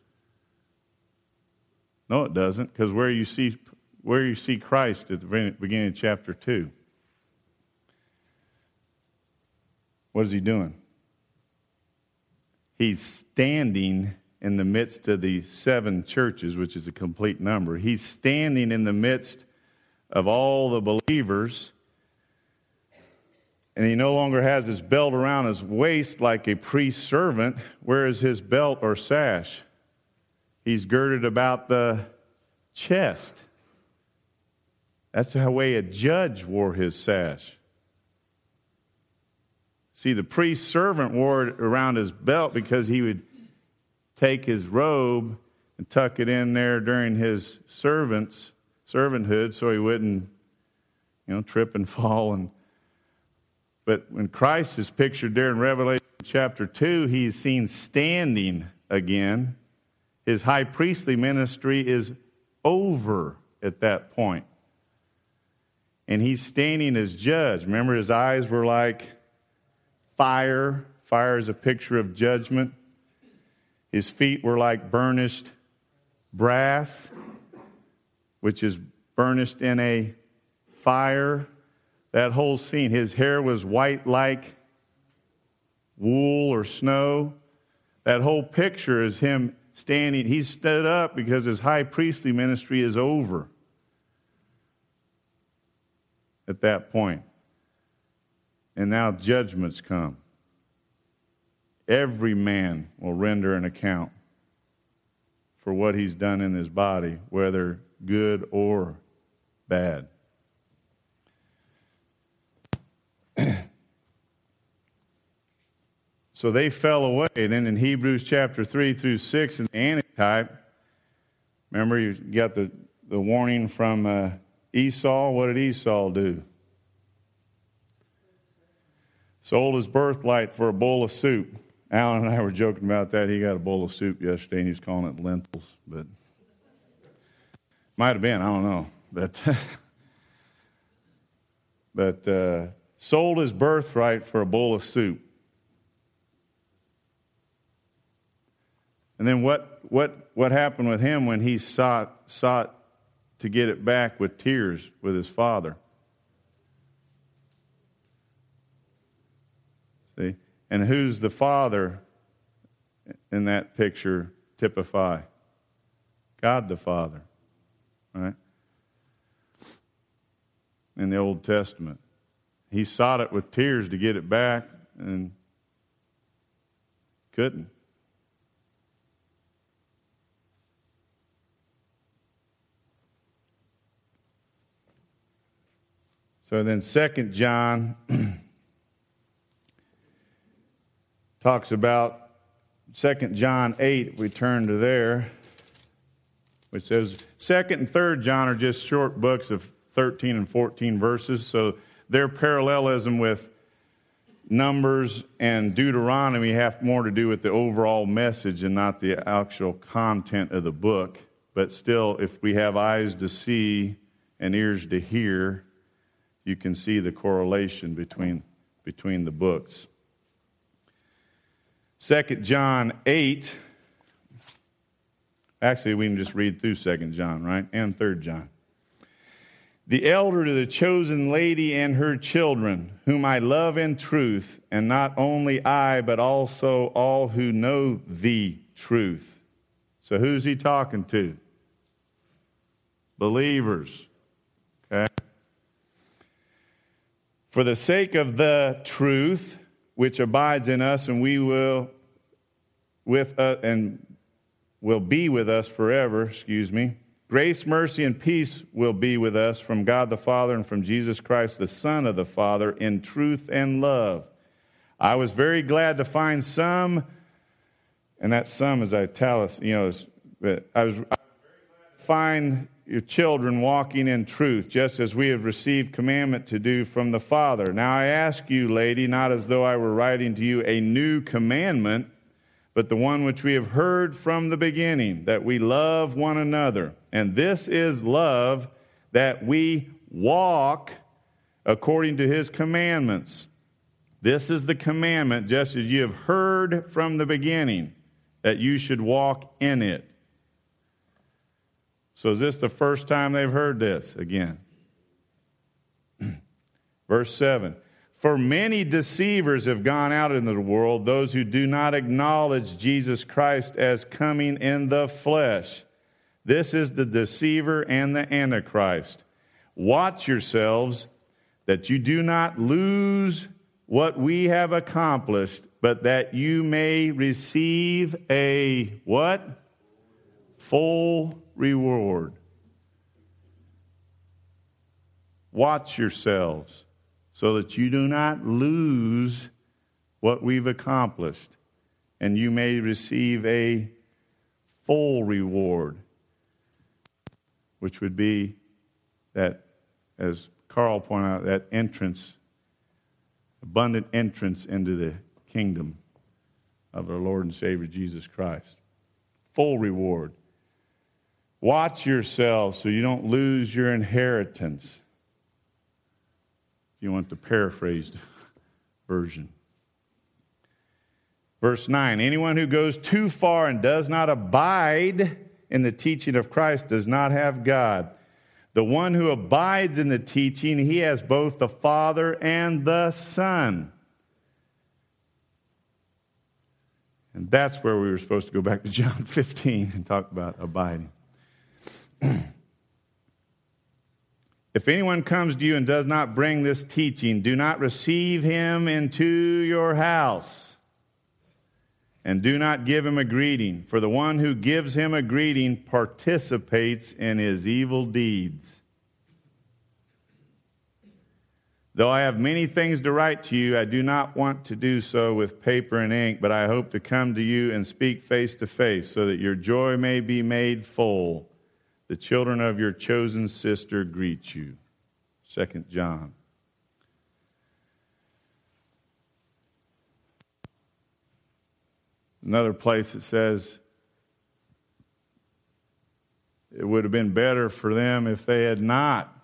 No, it doesn't, because where you see where you see Christ at the beginning of chapter two. What is he doing? He's standing in the midst of the seven churches, which is a complete number. He's standing in the midst of all the believers, and he no longer has his belt around his waist like a priest servant. Where is his belt or sash? He's girded about the chest. That's the way a judge wore his sash. See, the priest servant wore it around his belt because he would take his robe and tuck it in there during his servant's servanthood so he wouldn't, you know, trip and fall and But when Christ is pictured there in Revelation chapter 2, he's seen standing again. His high priestly ministry is over at that point. And he's standing as judge. Remember, his eyes were like fire. Fire is a picture of judgment. His feet were like burnished brass, which is burnished in a fire. That whole scene, his hair was white like wool or snow. That whole picture is him standing. He stood up because his high priestly ministry is over at that point. And now judgments come. Every man will render an account for what he's done in his body, whether good or bad. so they fell away. Then in Hebrews chapter 3 through 6, in the antitype, remember you got the, the warning from uh, Esau. What did Esau do? Sold his birthright for a bowl of soup. Alan and I were joking about that. He got a bowl of soup yesterday and he's calling it lentils, but might have been, I don't know. But, but uh, sold his birthright for a bowl of soup. And then what, what, what happened with him when he sought, sought to get it back with tears with his father? See? And who's the father in that picture typify? God the Father, right? In the Old Testament. He sought it with tears to get it back and couldn't. So then, Second John talks about Second John 8. We turn to there, which says Second and Third John are just short books of 13 and 14 verses. So their parallelism with Numbers and Deuteronomy have more to do with the overall message and not the actual content of the book. But still, if we have eyes to see and ears to hear, you can see the correlation between, between the books. 2 John 8. Actually, we can just read through 2 John, right? And 3 John. The elder to the chosen lady and her children, whom I love in truth, and not only I, but also all who know the truth. So, who's he talking to? Believers. Okay? For the sake of the truth which abides in us, and we will with uh, and will be with us forever, excuse me. Grace, mercy, and peace will be with us from God the Father and from Jesus Christ, the Son of the Father, in truth and love. I was very glad to find some, and that some is italics, you know, I was, I was very glad to find your children walking in truth, just as we have received commandment to do from the Father. Now I ask you, lady, not as though I were writing to you a new commandment, but the one which we have heard from the beginning, that we love one another. And this is love, that we walk according to his commandments. This is the commandment, just as you have heard from the beginning, that you should walk in it. So is this the first time they've heard this again? Verse 7 For many deceivers have gone out into the world, those who do not acknowledge Jesus Christ as coming in the flesh. This is the deceiver and the antichrist. Watch yourselves that you do not lose what we have accomplished, but that you may receive a what? Full reward. Watch yourselves so that you do not lose what we've accomplished and you may receive a full reward, which would be that, as Carl pointed out, that entrance abundant entrance into the kingdom of our Lord and Savior Jesus Christ. Full reward. Watch yourselves so you don't lose your inheritance. If you want the paraphrased version. Verse 9 Anyone who goes too far and does not abide in the teaching of Christ does not have God. The one who abides in the teaching, he has both the Father and the Son. And that's where we were supposed to go back to John 15 and talk about abiding. if anyone comes to you and does not bring this teaching, do not receive him into your house and do not give him a greeting, for the one who gives him a greeting participates in his evil deeds. Though I have many things to write to you, I do not want to do so with paper and ink, but I hope to come to you and speak face to face, so that your joy may be made full. The children of your chosen sister greet you. Second John. Another place it says it would have been better for them if they had not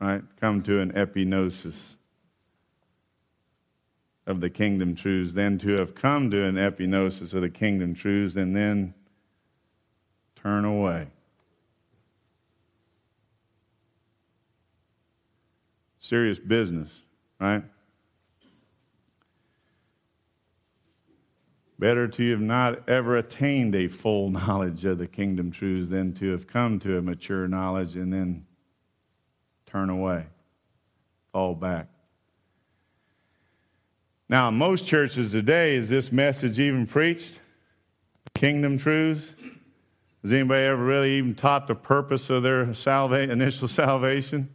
right, come to an epignosis of the kingdom truths than to have come to an epignosis of the kingdom truths and then turn away. Serious business, right? Better to have not ever attained a full knowledge of the kingdom truths than to have come to a mature knowledge and then turn away, fall back. Now, in most churches today, is this message even preached? Kingdom truths? Has anybody ever really even taught the purpose of their salva- initial salvation?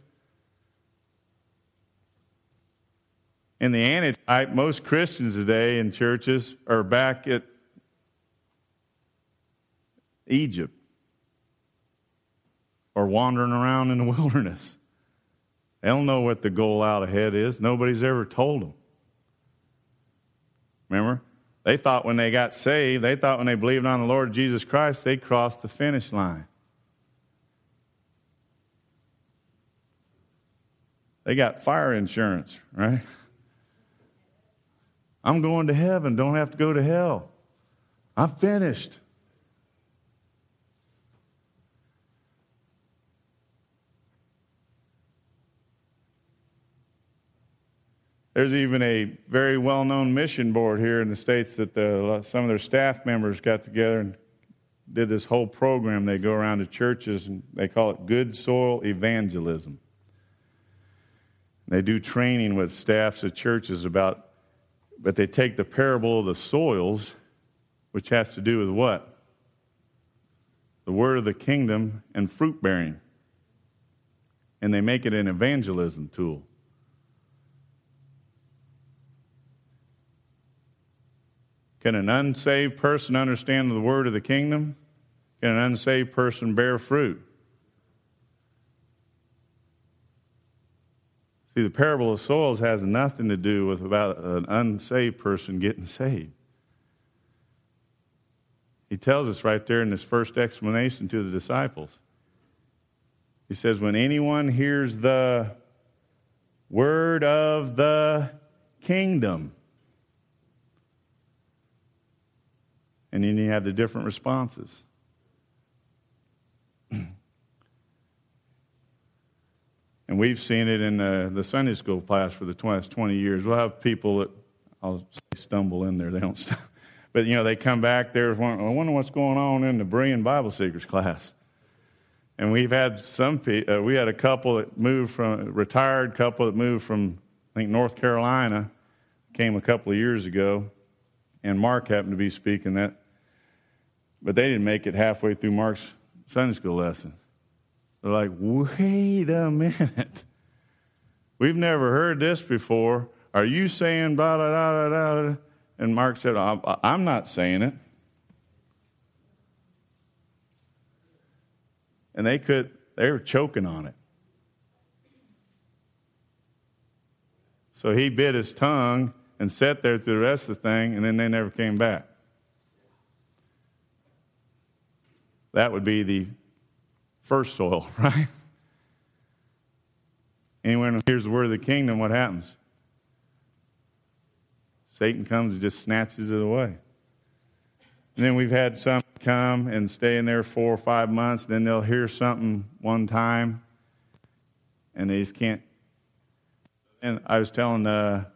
In the antitype, most Christians today in churches are back at Egypt or wandering around in the wilderness. They don't know what the goal out ahead is. Nobody's ever told them. Remember? They thought when they got saved, they thought when they believed on the Lord Jesus Christ, they crossed the finish line. They got fire insurance, right? I'm going to heaven, don't have to go to hell. I'm finished. There's even a very well known mission board here in the States that the, some of their staff members got together and did this whole program. They go around to churches and they call it Good Soil Evangelism. They do training with staffs of churches about but they take the parable of the soils, which has to do with what? The word of the kingdom and fruit bearing. And they make it an evangelism tool. Can an unsaved person understand the word of the kingdom? Can an unsaved person bear fruit? See, the parable of soils has nothing to do with about an unsaved person getting saved. He tells us right there in his first explanation to the disciples. He says, When anyone hears the word of the kingdom, and then you have the different responses. And we've seen it in the, the Sunday school class for the last 20 years. We'll have people that, I'll stumble in there. They don't stop. But, you know, they come back there. I wonder what's going on in the Berean Bible Seekers class. And we've had some, uh, we had a couple that moved from, retired couple that moved from, I think, North Carolina, came a couple of years ago. And Mark happened to be speaking that. But they didn't make it halfway through Mark's Sunday school lesson. They're like, wait a minute. We've never heard this before. Are you saying blah, blah, blah, blah, blah? And Mark said, I'm not saying it. And they could, they were choking on it. So he bit his tongue and sat there through the rest of the thing, and then they never came back. That would be the first soil, right? Anyone who hears the word of the kingdom, what happens? Satan comes and just snatches it away. And then we've had some come and stay in there four or five months, then they'll hear something one time, and they just can't. And I was telling, uh,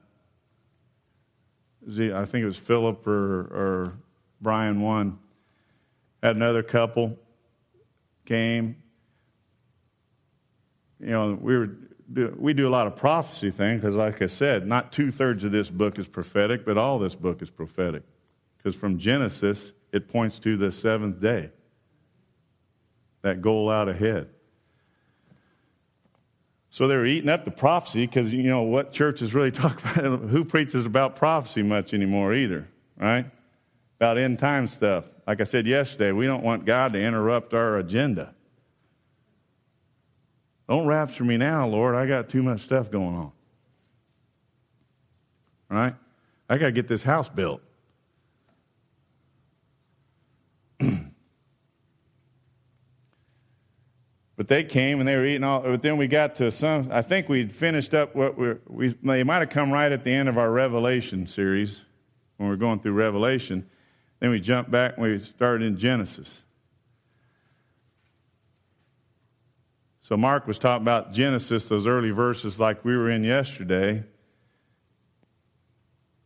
I think it was Philip or, or Brian one, had another couple came. You know, we were we do a lot of prophecy thing because, like I said, not two thirds of this book is prophetic, but all this book is prophetic. Because from Genesis, it points to the seventh day, that goal out ahead. So they were eating up the prophecy because, you know, what churches really talk about? Who preaches about prophecy much anymore either, right? About end time stuff. Like I said yesterday, we don't want God to interrupt our agenda. Don't rapture me now, Lord. I got too much stuff going on. Right? I got to get this house built. but they came and they were eating all. But then we got to some. I think we'd finished up what we we. They might have come right at the end of our Revelation series when we are going through Revelation. Then we jumped back and we started in Genesis. So Mark was talking about Genesis, those early verses like we were in yesterday.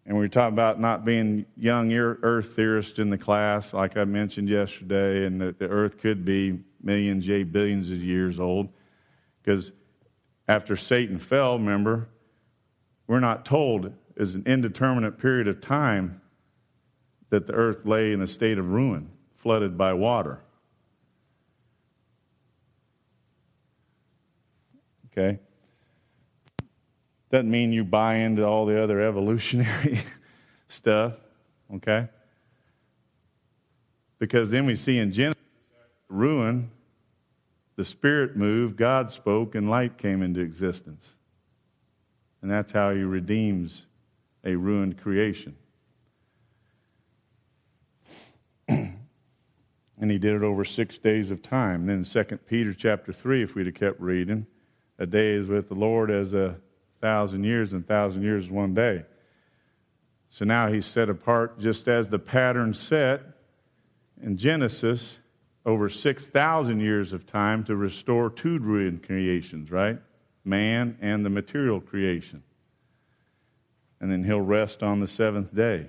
And we were talking about not being young earth theorists in the class, like I mentioned yesterday, and that the earth could be millions, yea, billions of years old. Because after Satan fell, remember, we're not told is an indeterminate period of time that the earth lay in a state of ruin, flooded by water. Okay? Doesn't mean you buy into all the other evolutionary stuff, okay? Because then we see in Genesis, ruin, the Spirit moved, God spoke, and light came into existence. And that's how He redeems a ruined creation. And he did it over six days of time. And then 2 Peter chapter 3, if we'd have kept reading, a day is with the Lord as a thousand years, and a thousand years is one day. So now he's set apart just as the pattern set in Genesis over 6,000 years of time to restore two ruined creations, right? Man and the material creation. And then he'll rest on the seventh day.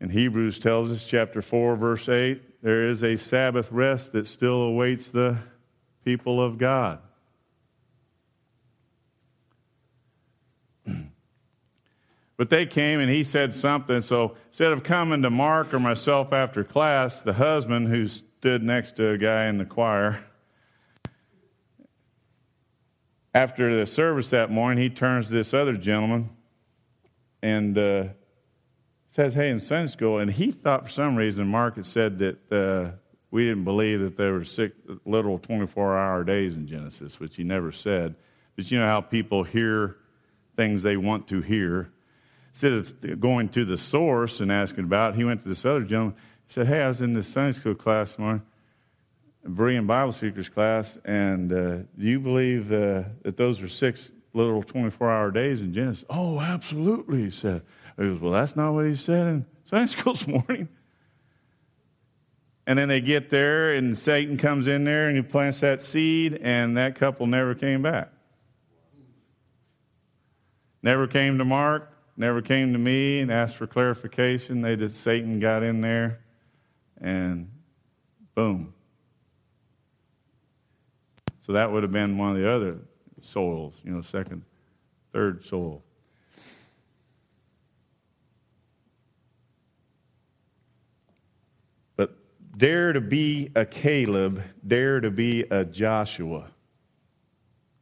And Hebrews tells us, chapter 4, verse 8, there is a Sabbath rest that still awaits the people of God. But they came and he said something. So instead of coming to Mark or myself after class, the husband who stood next to a guy in the choir, after the service that morning, he turns to this other gentleman and uh, says, Hey, in Sunday school, and he thought for some reason Mark had said that uh, we didn't believe that there were six literal 24 hour days in Genesis, which he never said. But you know how people hear things they want to hear instead of going to the source and asking about it, he went to this other gentleman. Said, Hey, I was in this Sunday school class tomorrow, Berean Bible Seekers class, and uh, do you believe uh, that those are six little 24 hour days in Genesis? Oh, absolutely, he said. He goes, Well, that's not what he said in Sunday school this morning. And then they get there, and Satan comes in there and he plants that seed, and that couple never came back. Never came to Mark, never came to me and asked for clarification. They just, Satan got in there and boom. So that would have been one of the other soils, you know, second, third soil. Dare to be a Caleb, dare to be a Joshua.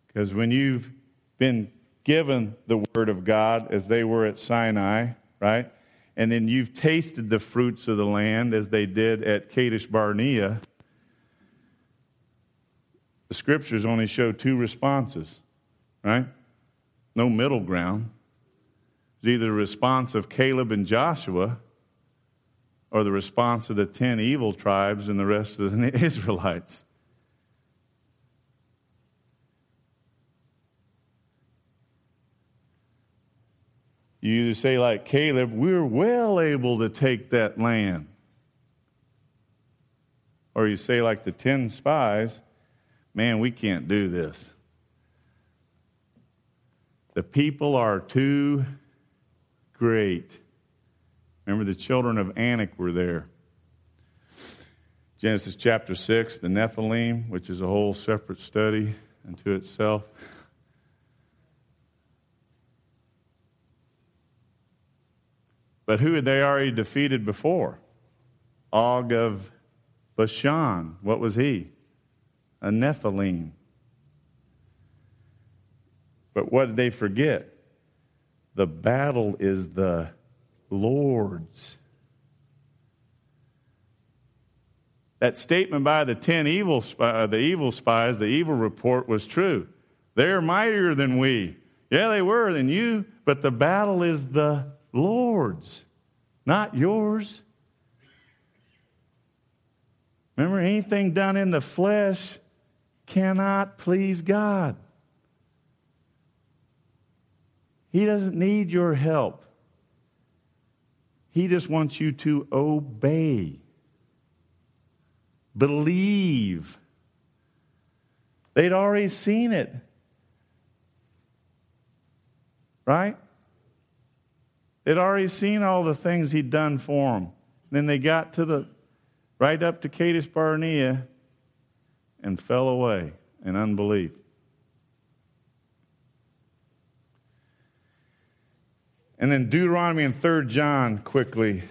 Because when you've been given the word of God as they were at Sinai, right? And then you've tasted the fruits of the land as they did at Kadesh Barnea. The scriptures only show two responses, right? no middle ground. It's either the response of Caleb and Joshua or the response of the ten evil tribes and the rest of the Israelites. You either say, like Caleb, we're well able to take that land. Or you say, like the ten spies, man, we can't do this. The people are too great. Remember, the children of Anak were there. Genesis chapter 6, the Nephilim, which is a whole separate study unto itself. But who had they already defeated before? Og of Bashan. What was he? A Nephilim. But what did they forget? The battle is the Lord's. That statement by the ten evil, uh, the evil spies, the evil report was true. They're mightier than we. Yeah, they were than you, but the battle is the Lord's, not yours. Remember, anything done in the flesh cannot please God. He doesn't need your help. He just wants you to obey, believe. They'd already seen it. Right? They'd already seen all the things he'd done for them. Then they got to the right up to Kadesh Barnea and fell away in unbelief. And then Deuteronomy and 3 John quickly.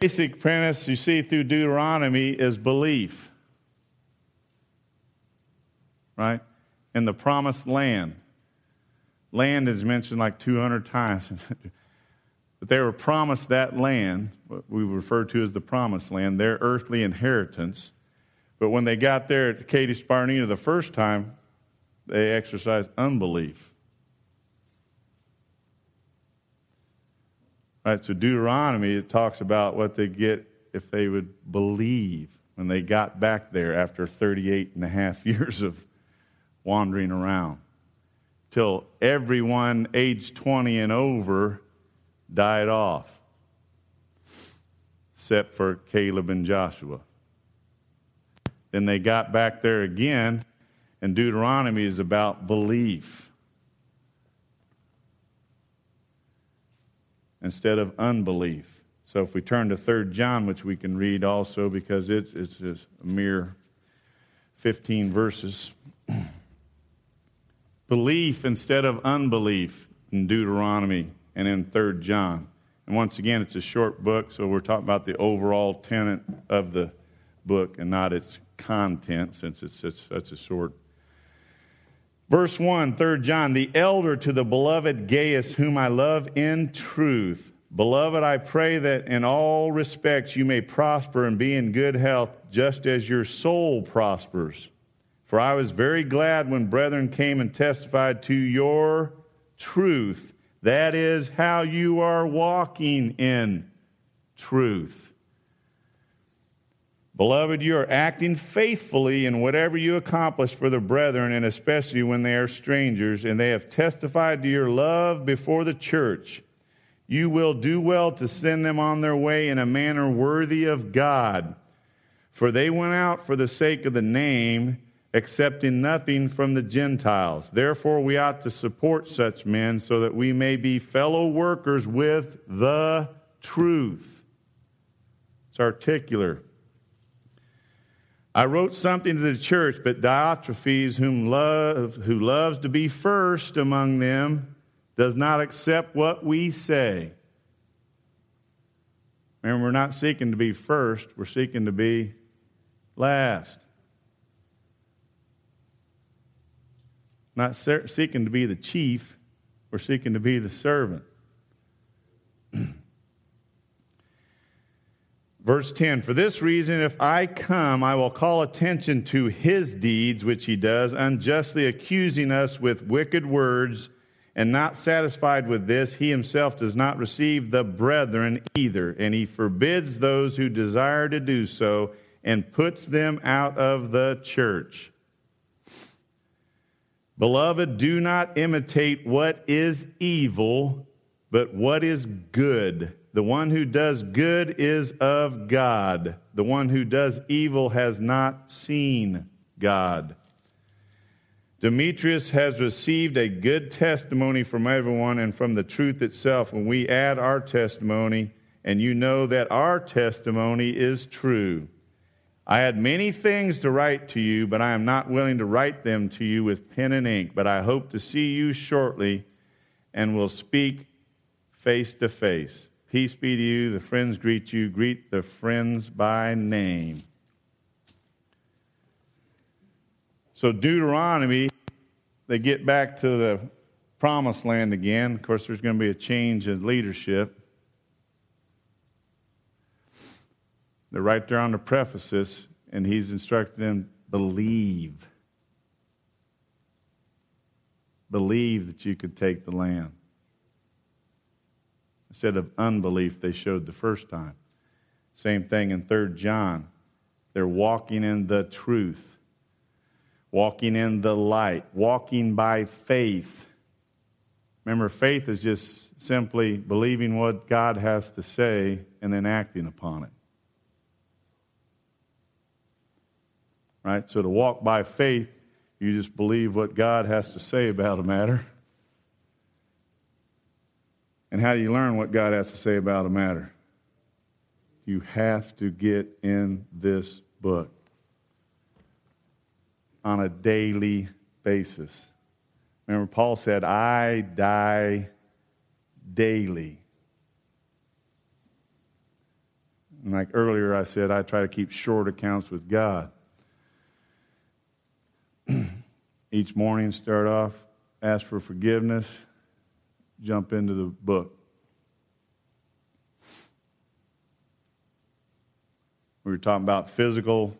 Basic premise you see through Deuteronomy is belief. Right? In the promised land. Land is mentioned like 200 times. but they were promised that land, what we refer to as the promised land, their earthly inheritance. But when they got there at Kadesh Barnea the first time, they exercised unbelief. Right, so Deuteronomy, it talks about what they get if they would believe when they got back there after 38 and a half years of wandering around till everyone age 20 and over died off, except for Caleb and Joshua. Then they got back there again, and Deuteronomy is about belief instead of unbelief. So if we turn to 3 John, which we can read also because it's, it's just a mere 15 verses. belief instead of unbelief in Deuteronomy and in 3 John. And once again, it's a short book, so we're talking about the overall tenet of the book and not its content since it's, it's such a short. Verse 1, 3 John, the elder to the beloved Gaius, whom I love in truth. Beloved, I pray that in all respects you may prosper and be in good health, just as your soul prospers. For I was very glad when brethren came and testified to your truth. That is how you are walking in truth. Beloved, you are acting faithfully in whatever you accomplish for the brethren, and especially when they are strangers, and they have testified to your love before the church. You will do well to send them on their way in a manner worthy of God. For they went out for the sake of the name accepting nothing from the Gentiles. Therefore, we ought to support such men so that we may be fellow workers with the truth. It's articular. I wrote something to the church, but Diotrephes, whom love, who loves to be first among them, does not accept what we say. And we're not seeking to be first, we're seeking to be last. not seeking to be the chief, we're seeking to be the servant. Verse 10 For this reason, if I come, I will call attention to his deeds, which he does, unjustly accusing us with wicked words. And not satisfied with this, he himself does not receive the brethren either. And he forbids those who desire to do so and puts them out of the church. Beloved, do not imitate what is evil, but what is good. The one who does good is of God. The one who does evil has not seen God. Demetrius has received a good testimony from everyone and from the truth itself. When we add our testimony, and you know that our testimony is true. I had many things to write to you, but I am not willing to write them to you with pen and ink. But I hope to see you shortly and will speak face to face. Peace be to you. The friends greet you. Greet the friends by name. So, Deuteronomy, they get back to the promised land again. Of course, there's going to be a change in leadership. They're right there on the prefaces, and he's instructing them believe. Believe that you could take the land. Instead of unbelief, they showed the first time. Same thing in 3 John. They're walking in the truth, walking in the light, walking by faith. Remember, faith is just simply believing what God has to say and then acting upon it. right? So to walk by faith, you just believe what God has to say about a matter. And how do you learn what God has to say about a matter? You have to get in this book on a daily basis. Remember, Paul said, I die daily. And like earlier, I said, I try to keep short accounts with God. each morning, start off, ask for forgiveness, jump into the book. We were talking about physical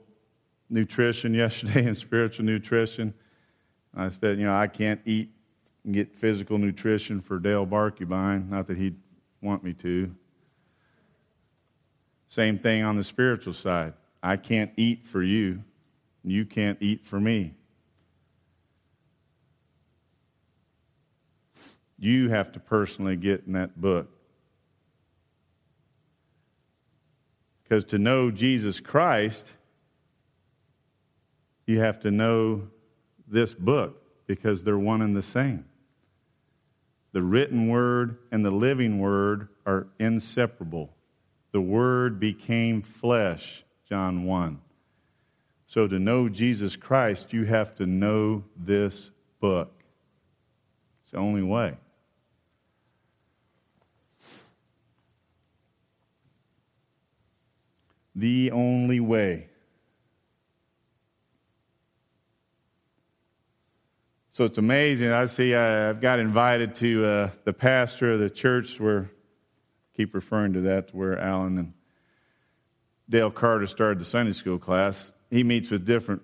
nutrition yesterday and spiritual nutrition. I said, you know, I can't eat and get physical nutrition for Dale Barkubine, not that he'd want me to. Same thing on the spiritual side. I can't eat for you, and you can't eat for me. You have to personally get in that book. Because to know Jesus Christ, you have to know this book because they're one and the same. The written word and the living word are inseparable. The word became flesh, John 1. So to know Jesus Christ, you have to know this book. It's the only way. The only way. So it's amazing. I see I, have got invited to uh, the pastor of the church where, I keep referring to that, where Alan and Dale Carter started the Sunday school class. He meets with different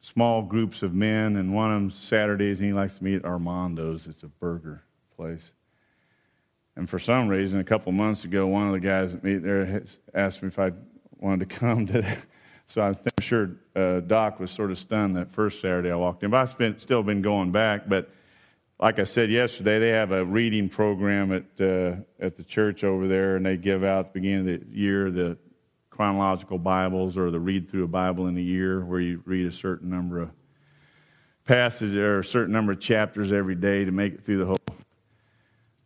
small groups of men, and one of them Saturdays, and he likes to meet at Armando's. It's a burger place. And for some reason, a couple months ago, one of the guys that meet there asked me if I wanted to come to that. So I'm sure uh, Doc was sort of stunned that first Saturday I walked in. But I've been, still been going back. But like I said yesterday, they have a reading program at, uh, at the church over there, and they give out at the beginning of the year the chronological Bibles or the read through a Bible in a year where you read a certain number of passages or a certain number of chapters every day to make it through the whole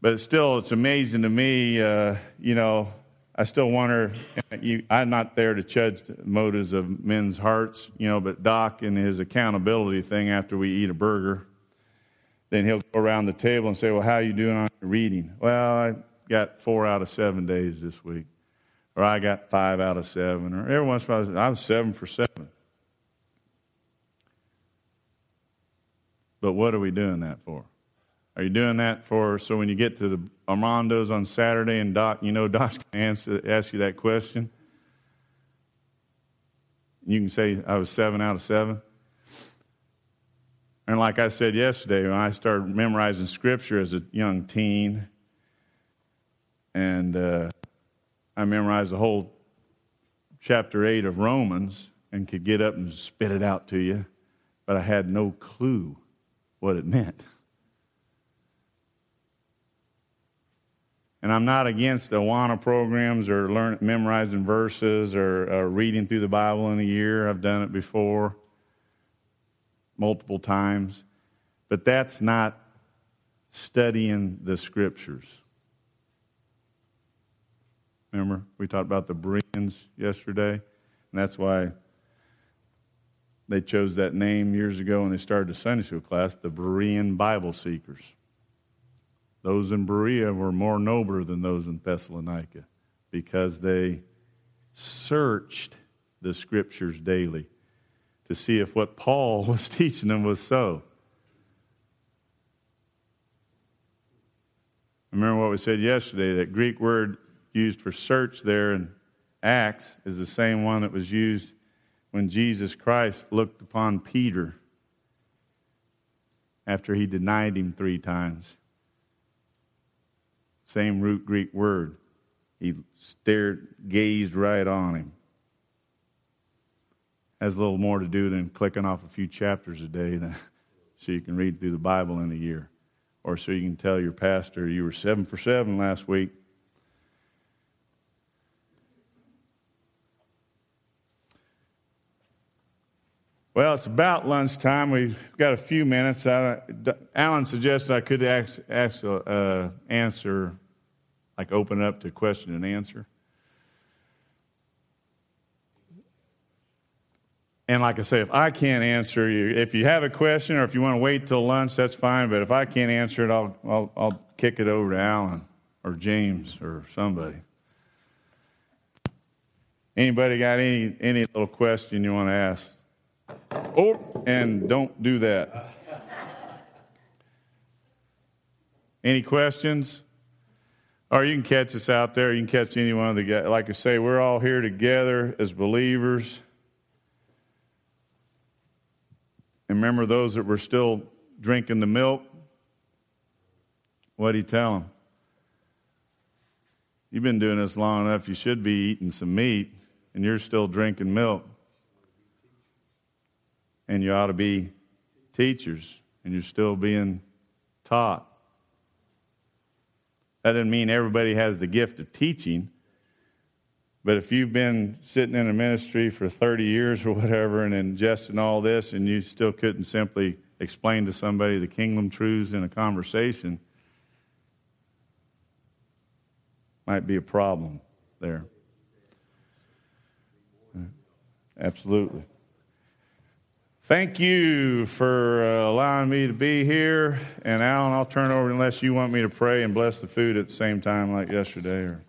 but still, it's amazing to me, uh, you know, I still wonder, you, I'm not there to judge the motives of men's hearts, you know, but Doc and his accountability thing after we eat a burger, then he'll go around the table and say, well, how are you doing on your reading? Well, I got four out of seven days this week. Or I got five out of seven. Or every once in a while, I'm seven for seven. But what are we doing that for? Are you doing that for so when you get to the Armando's on Saturday and Doc, you know Doc's going to answer, ask you that question? You can say I was seven out of seven. And like I said yesterday, when I started memorizing scripture as a young teen, and uh, I memorized the whole chapter 8 of Romans and could get up and spit it out to you, but I had no clue what it meant. And I'm not against Awana programs or learn, memorizing verses or uh, reading through the Bible in a year. I've done it before multiple times. But that's not studying the scriptures. Remember, we talked about the Bereans yesterday, and that's why they chose that name years ago when they started the Sunday school class, the Berean Bible Seekers. Those in Berea were more nobler than those in Thessalonica because they searched the scriptures daily to see if what Paul was teaching them was so. Remember what we said yesterday that Greek word used for search there in Acts is the same one that was used when Jesus Christ looked upon Peter after he denied him three times. Same root Greek word. He stared, gazed right on him has a little more to do than clicking off a few chapters a day so you can read through the Bible in a year. Or so you can tell your pastor you were seven for seven last week. Well, it's about lunchtime. We've got a few minutes. Alan suggested I could ask, ask uh, answer, like open up to question and answer. And like I say, if I can't answer you, if you have a question or if you want to wait till lunch, that's fine. But if I can't answer it, I'll, I'll, I'll kick it over to Alan or James or somebody. Anybody got any, any little question you want to ask? Oh, and don't do that. Any questions? Or you can catch us out there. You can catch any one of the guys. Like I say, we're all here together as believers. And remember those that were still drinking the milk? What did he tell them? You've been doing this long enough, you should be eating some meat, and you're still drinking milk. And you ought to be teachers, and you're still being taught. That doesn't mean everybody has the gift of teaching, but if you've been sitting in a ministry for 30 years or whatever and ingesting all this and you still couldn't simply explain to somebody the kingdom truths in a conversation, might be a problem there. Absolutely. Thank you for uh, allowing me to be here. And Alan, I'll turn over unless you want me to pray and bless the food at the same time like yesterday. Or...